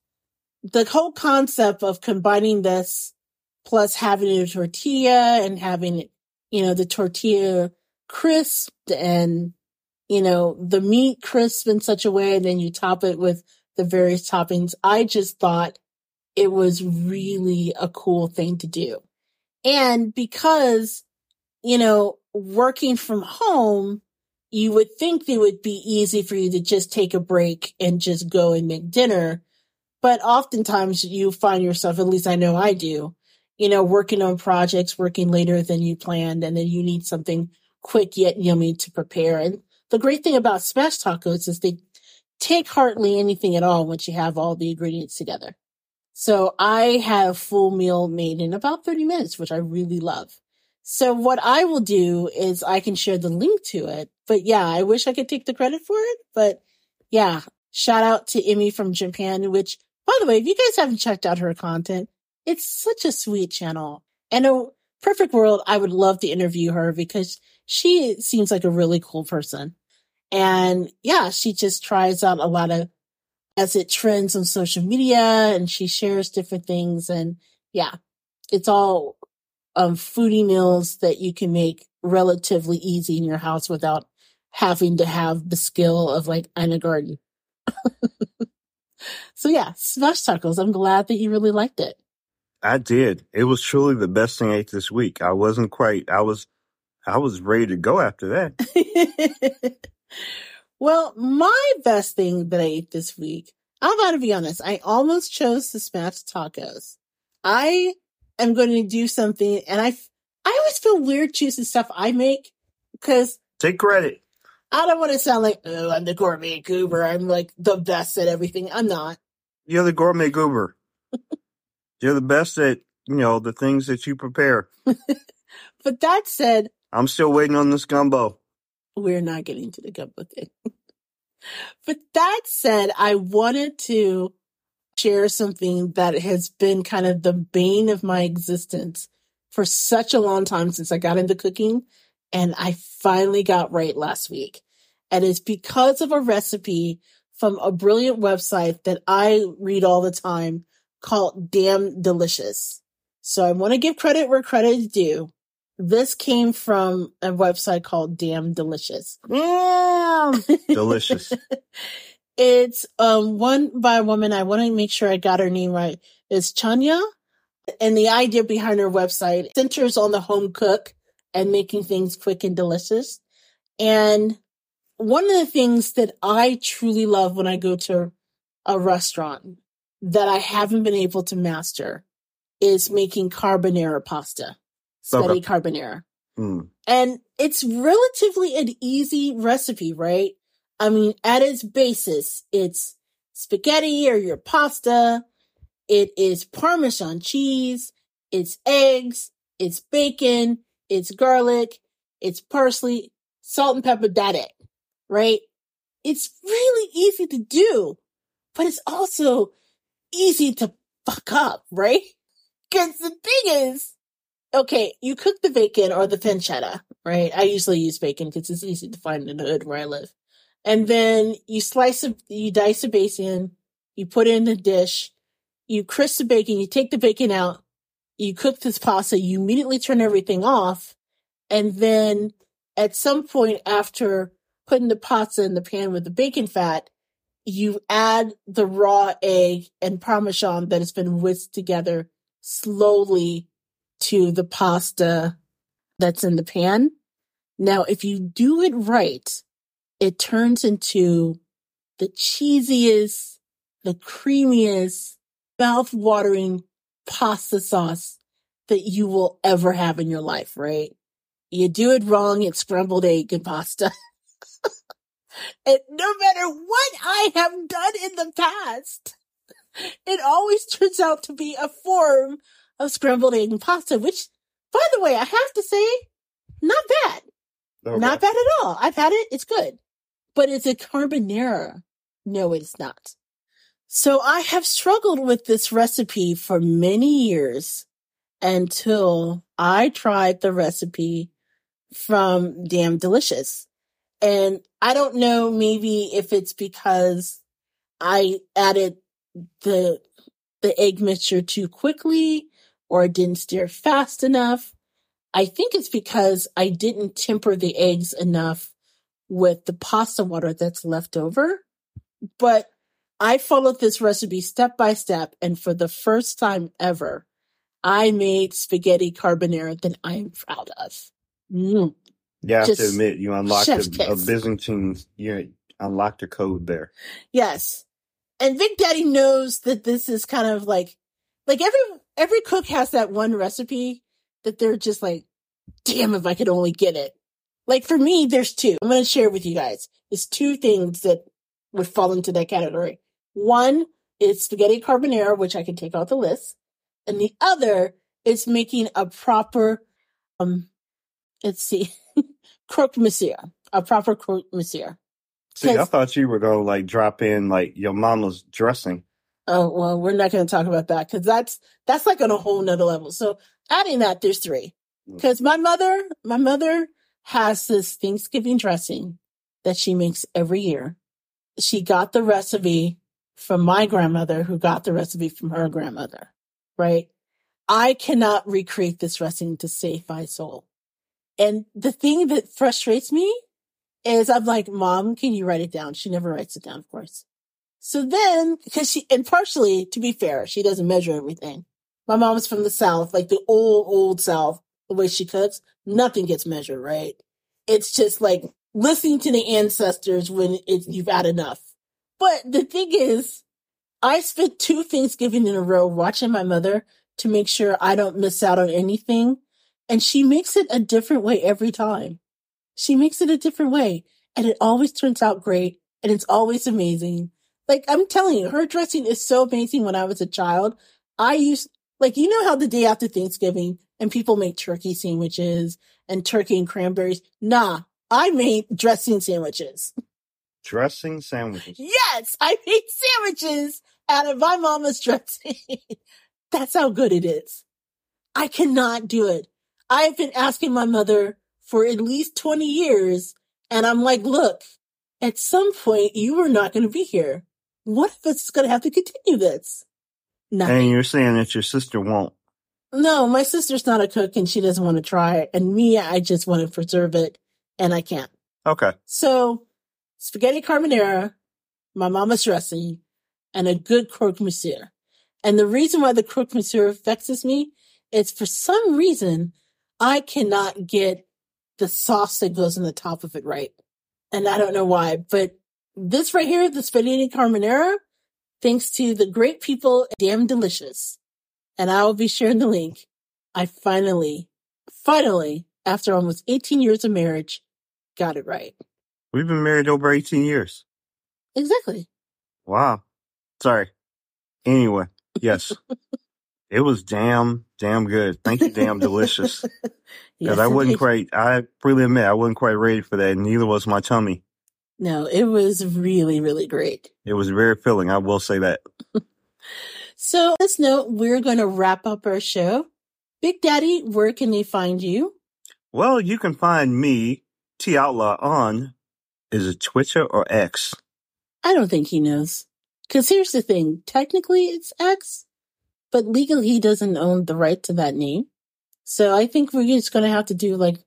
the whole concept of combining this plus having a tortilla and having, you know, the tortilla crisp and, you know, the meat crisp in such a way, and then you top it with the various toppings. I just thought it was really a cool thing to do. And because, you know, working from home, you would think it would be easy for you to just take a break and just go and make dinner. But oftentimes you find yourself, at least I know I do, you know, working on projects, working later than you planned, and then you need something quick yet yummy to prepare. And the great thing about smash tacos is they take hardly anything at all once you have all the ingredients together. So I have full meal made in about 30 minutes, which I really love. So what I will do is I can share the link to it. But yeah, I wish I could take the credit for it. But yeah, shout out to Emmy from Japan, which by the way, if you guys haven't checked out her content, it's such a sweet channel. And a perfect world, I would love to interview her because she seems like a really cool person. And yeah, she just tries out a lot of as it trends on social media and she shares different things. And yeah, it's all um, foodie meals that you can make relatively easy in your house without having to have the skill of like Ina Garten. <laughs> so yeah, smash tacos. I'm glad that you really liked it. I did. It was truly the best thing I ate this week. I wasn't quite, I was, I was ready to go after that. <laughs> well, my best thing that I ate this week, I gotta be honest, I almost chose to smash tacos. I am going to do something and I, I always feel weird choosing stuff I make because take credit. I don't want to sound like, oh, I'm the gourmet goober. I'm like the best at everything. I'm not. You're the gourmet goober. You're the best at, you know, the things that you prepare. <laughs> but that said, I'm still waiting on this gumbo. We're not getting to the gumbo thing. <laughs> but that said, I wanted to share something that has been kind of the bane of my existence for such a long time since I got into cooking and I finally got right last week. And it's because of a recipe from a brilliant website that I read all the time called Damn Delicious. So I want to give credit where credit is due. This came from a website called Damn Delicious. Yeah. Delicious. <laughs> it's um one by a woman. I want to make sure I got her name right. It's Chanya. And the idea behind her website centers on the home cook and making things quick and delicious. And one of the things that I truly love when I go to a restaurant that I haven't been able to master is making carbonara pasta, spaghetti okay. carbonara. Mm. And it's relatively an easy recipe, right? I mean, at its basis, it's spaghetti or your pasta. It is Parmesan cheese. It's eggs. It's bacon. It's garlic. It's parsley. salt and pepper, that it, right? It's really easy to do, but it's also easy to fuck up, right? Cause the thing is, okay, you cook the bacon or the pancetta, right? I usually use bacon because it's easy to find in the hood where I live. And then you slice it, you dice the bacon, you put it in the dish, you crisp the bacon, you take the bacon out, you cook this pasta, you immediately turn everything off. And then at some point after putting the pasta in the pan with the bacon fat, you add the raw egg and parmesan that has been whisked together slowly to the pasta that's in the pan. Now, if you do it right, it turns into the cheesiest, the creamiest, mouth-watering pasta sauce that you will ever have in your life, right? You do it wrong, it's scrambled egg and pasta. <laughs> and no matter what I have done in the past, it always turns out to be a form of scrambled egg and pasta, which, by the way, I have to say, not bad. Okay. Not bad at all. I've had it. It's good. But is it carbonara? No, it's not. So I have struggled with this recipe for many years until I tried the recipe from Damn Delicious. And I don't know, maybe if it's because I added the, the egg mixture too quickly or didn't stir fast enough. I think it's because I didn't temper the eggs enough with the pasta water that's left over. But I followed this recipe step by step. And for the first time ever, I made spaghetti carbonara that I am proud of. Mm, You have to admit, you unlocked a, a. Byzantine, you unlocked a code there. Yes. And Big Daddy knows that this is kind of like, like every, every cook has that one recipe that they're just like, damn, if I could only get it. Like for me, there's two. I'm going to share with you guys. It's two things that would fall into that category. One is spaghetti carbonara, which I can take off the list. And the other is making a proper, um, let's see, <laughs> croque monsieur, a proper croque monsieur. See, I thought you were going to like drop in like your mama's dressing. oh, well, we're not going to talk about that because that's, that's like on a whole nother level. So adding that, there's three. Because my mother, my mother has this Thanksgiving dressing that she makes every year. She got the recipe from my grandmother, who got the recipe from her grandmother, right? I cannot recreate this dressing to save my soul. And the thing that frustrates me is I'm like, Mom, can you write it down? She never writes it down, of course. So then, because she, and partially, to be fair, she doesn't measure everything. My mom's from the South, like the old, old South, the way she cooks, nothing gets measured, right? It's just like listening to the ancestors when it's, you've had enough. But the thing is, I spent two Thanksgiving in a row watching my mother to make sure I don't miss out on anything. And she makes it a different way every time. She makes it a different way and it always turns out great and it's always amazing. Like I'm telling you, her dressing is so amazing when I was a child. I used, like, you know how the day after Thanksgiving and people make turkey sandwiches and turkey and cranberries? Nah, I made dressing sandwiches. <laughs> Dressing sandwiches. Yes, I made sandwiches out of my mama's dressing. <laughs> That's how good it is. I cannot do it. I've been asking my mother for at least 20 years, and I'm like, look, at some point you are not going to be here. What if is going to have to continue this. And you're saying that your sister won't. No, my sister's not a cook and she doesn't want to try it. And me, I just want to preserve it and I can't. Okay. So spaghetti carbonara, my mama's dressing, and a good croque monsieur. And the reason why the croque monsieur vexes me is for some reason I cannot get the sauce that goes on the top of it right. And I don't know why, but this right here, the spaghetti carbonara, thanks to the great people, damn delicious. And I will be sharing the link. I finally, finally, after almost 18 years of marriage, got it right. We've been married over 18 years. Exactly. Wow. Sorry. Anyway, yes. <laughs> It was damn, damn good. Thank you, damn delicious. <laughs> Because Yes, I wasn't indeed. quite, I freely admit, I wasn't quite ready for that. Neither was my tummy. No, it was really, really great. It was very filling. I will say that. <laughs> So, on this note, we're going to wrap up our show. Big Daddy, where can they find you? Well, you can find me, T Outlaw, on, is it Twitter or X? I don't think he knows. Because here's the thing technically it's X, but legally he doesn't own the right to that name. So I think we're just going to have to do like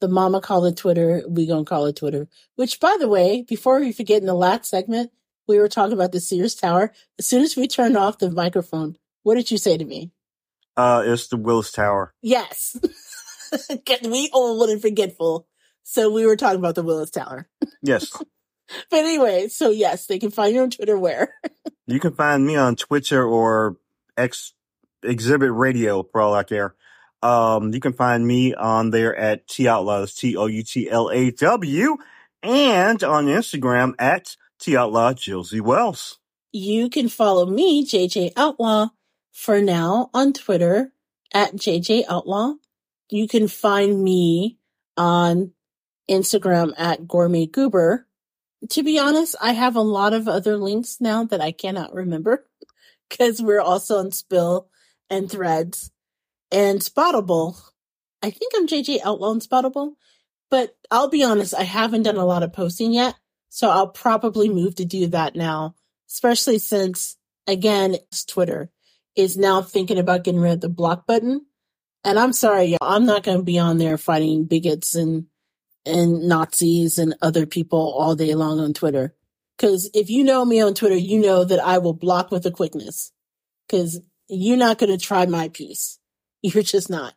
the mama call it Twitter, we going to call it Twitter. Which, by the way, before we forget in the last segment, we were talking about the Sears Tower. As soon as we turned off the microphone, what did you say to me? Uh, it's the Willis Tower. Yes. <laughs> Get we old and forgetful. So we were talking about the Willis Tower. Yes. <laughs> But anyway, so yes, they can find you on Twitter where? <laughs> you can find me on Twitter or X Exhibit Radio for all I care. Um, you can find me on there at T Outlaws, T O U T L A W, and on Instagram at T Outlaw Josie Wells. You can follow me, JJ Outlaw, for now on Twitter at JJ Outlaw. You can find me on Instagram at Gourmet Goober. To be honest, I have a lot of other links now that I cannot remember <laughs> because we're also on Spill and Threads and Spoutible. I think I'm JJ Outlaw on Spoutible, but I'll be honest, I haven't done a lot of posting yet. So I'll probably move to do that now, especially since, again, Twitter is now thinking about getting rid of the block button. And I'm sorry, y'all, I'm not going to be on there fighting bigots and, and Nazis and other people all day long on Twitter. Cause if you know me on Twitter, you know that I will block with a quickness. Cause you're not going to try my piece. <laughs> You're just not.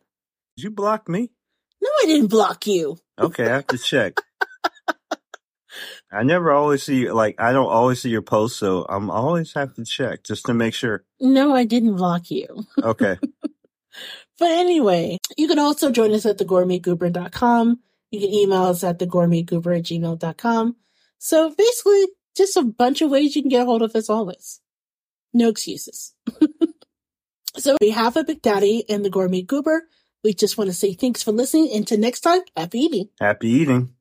Did you block me? No, I didn't block you. Okay, I have to check. <laughs> I never always see like I don't always see your posts, so I'm always have to check just to make sure. No, I didn't block you. Okay. <laughs> But anyway, you can also join us at thegourmetgoober.com. You can email us at thegourmetgoober at gmail.com. So basically, just a bunch of ways you can get a hold of us always. No excuses. <laughs> so on behalf of Big Daddy and the Gourmet Goober, we just want to say thanks for listening. Until next time, happy eating. Happy eating.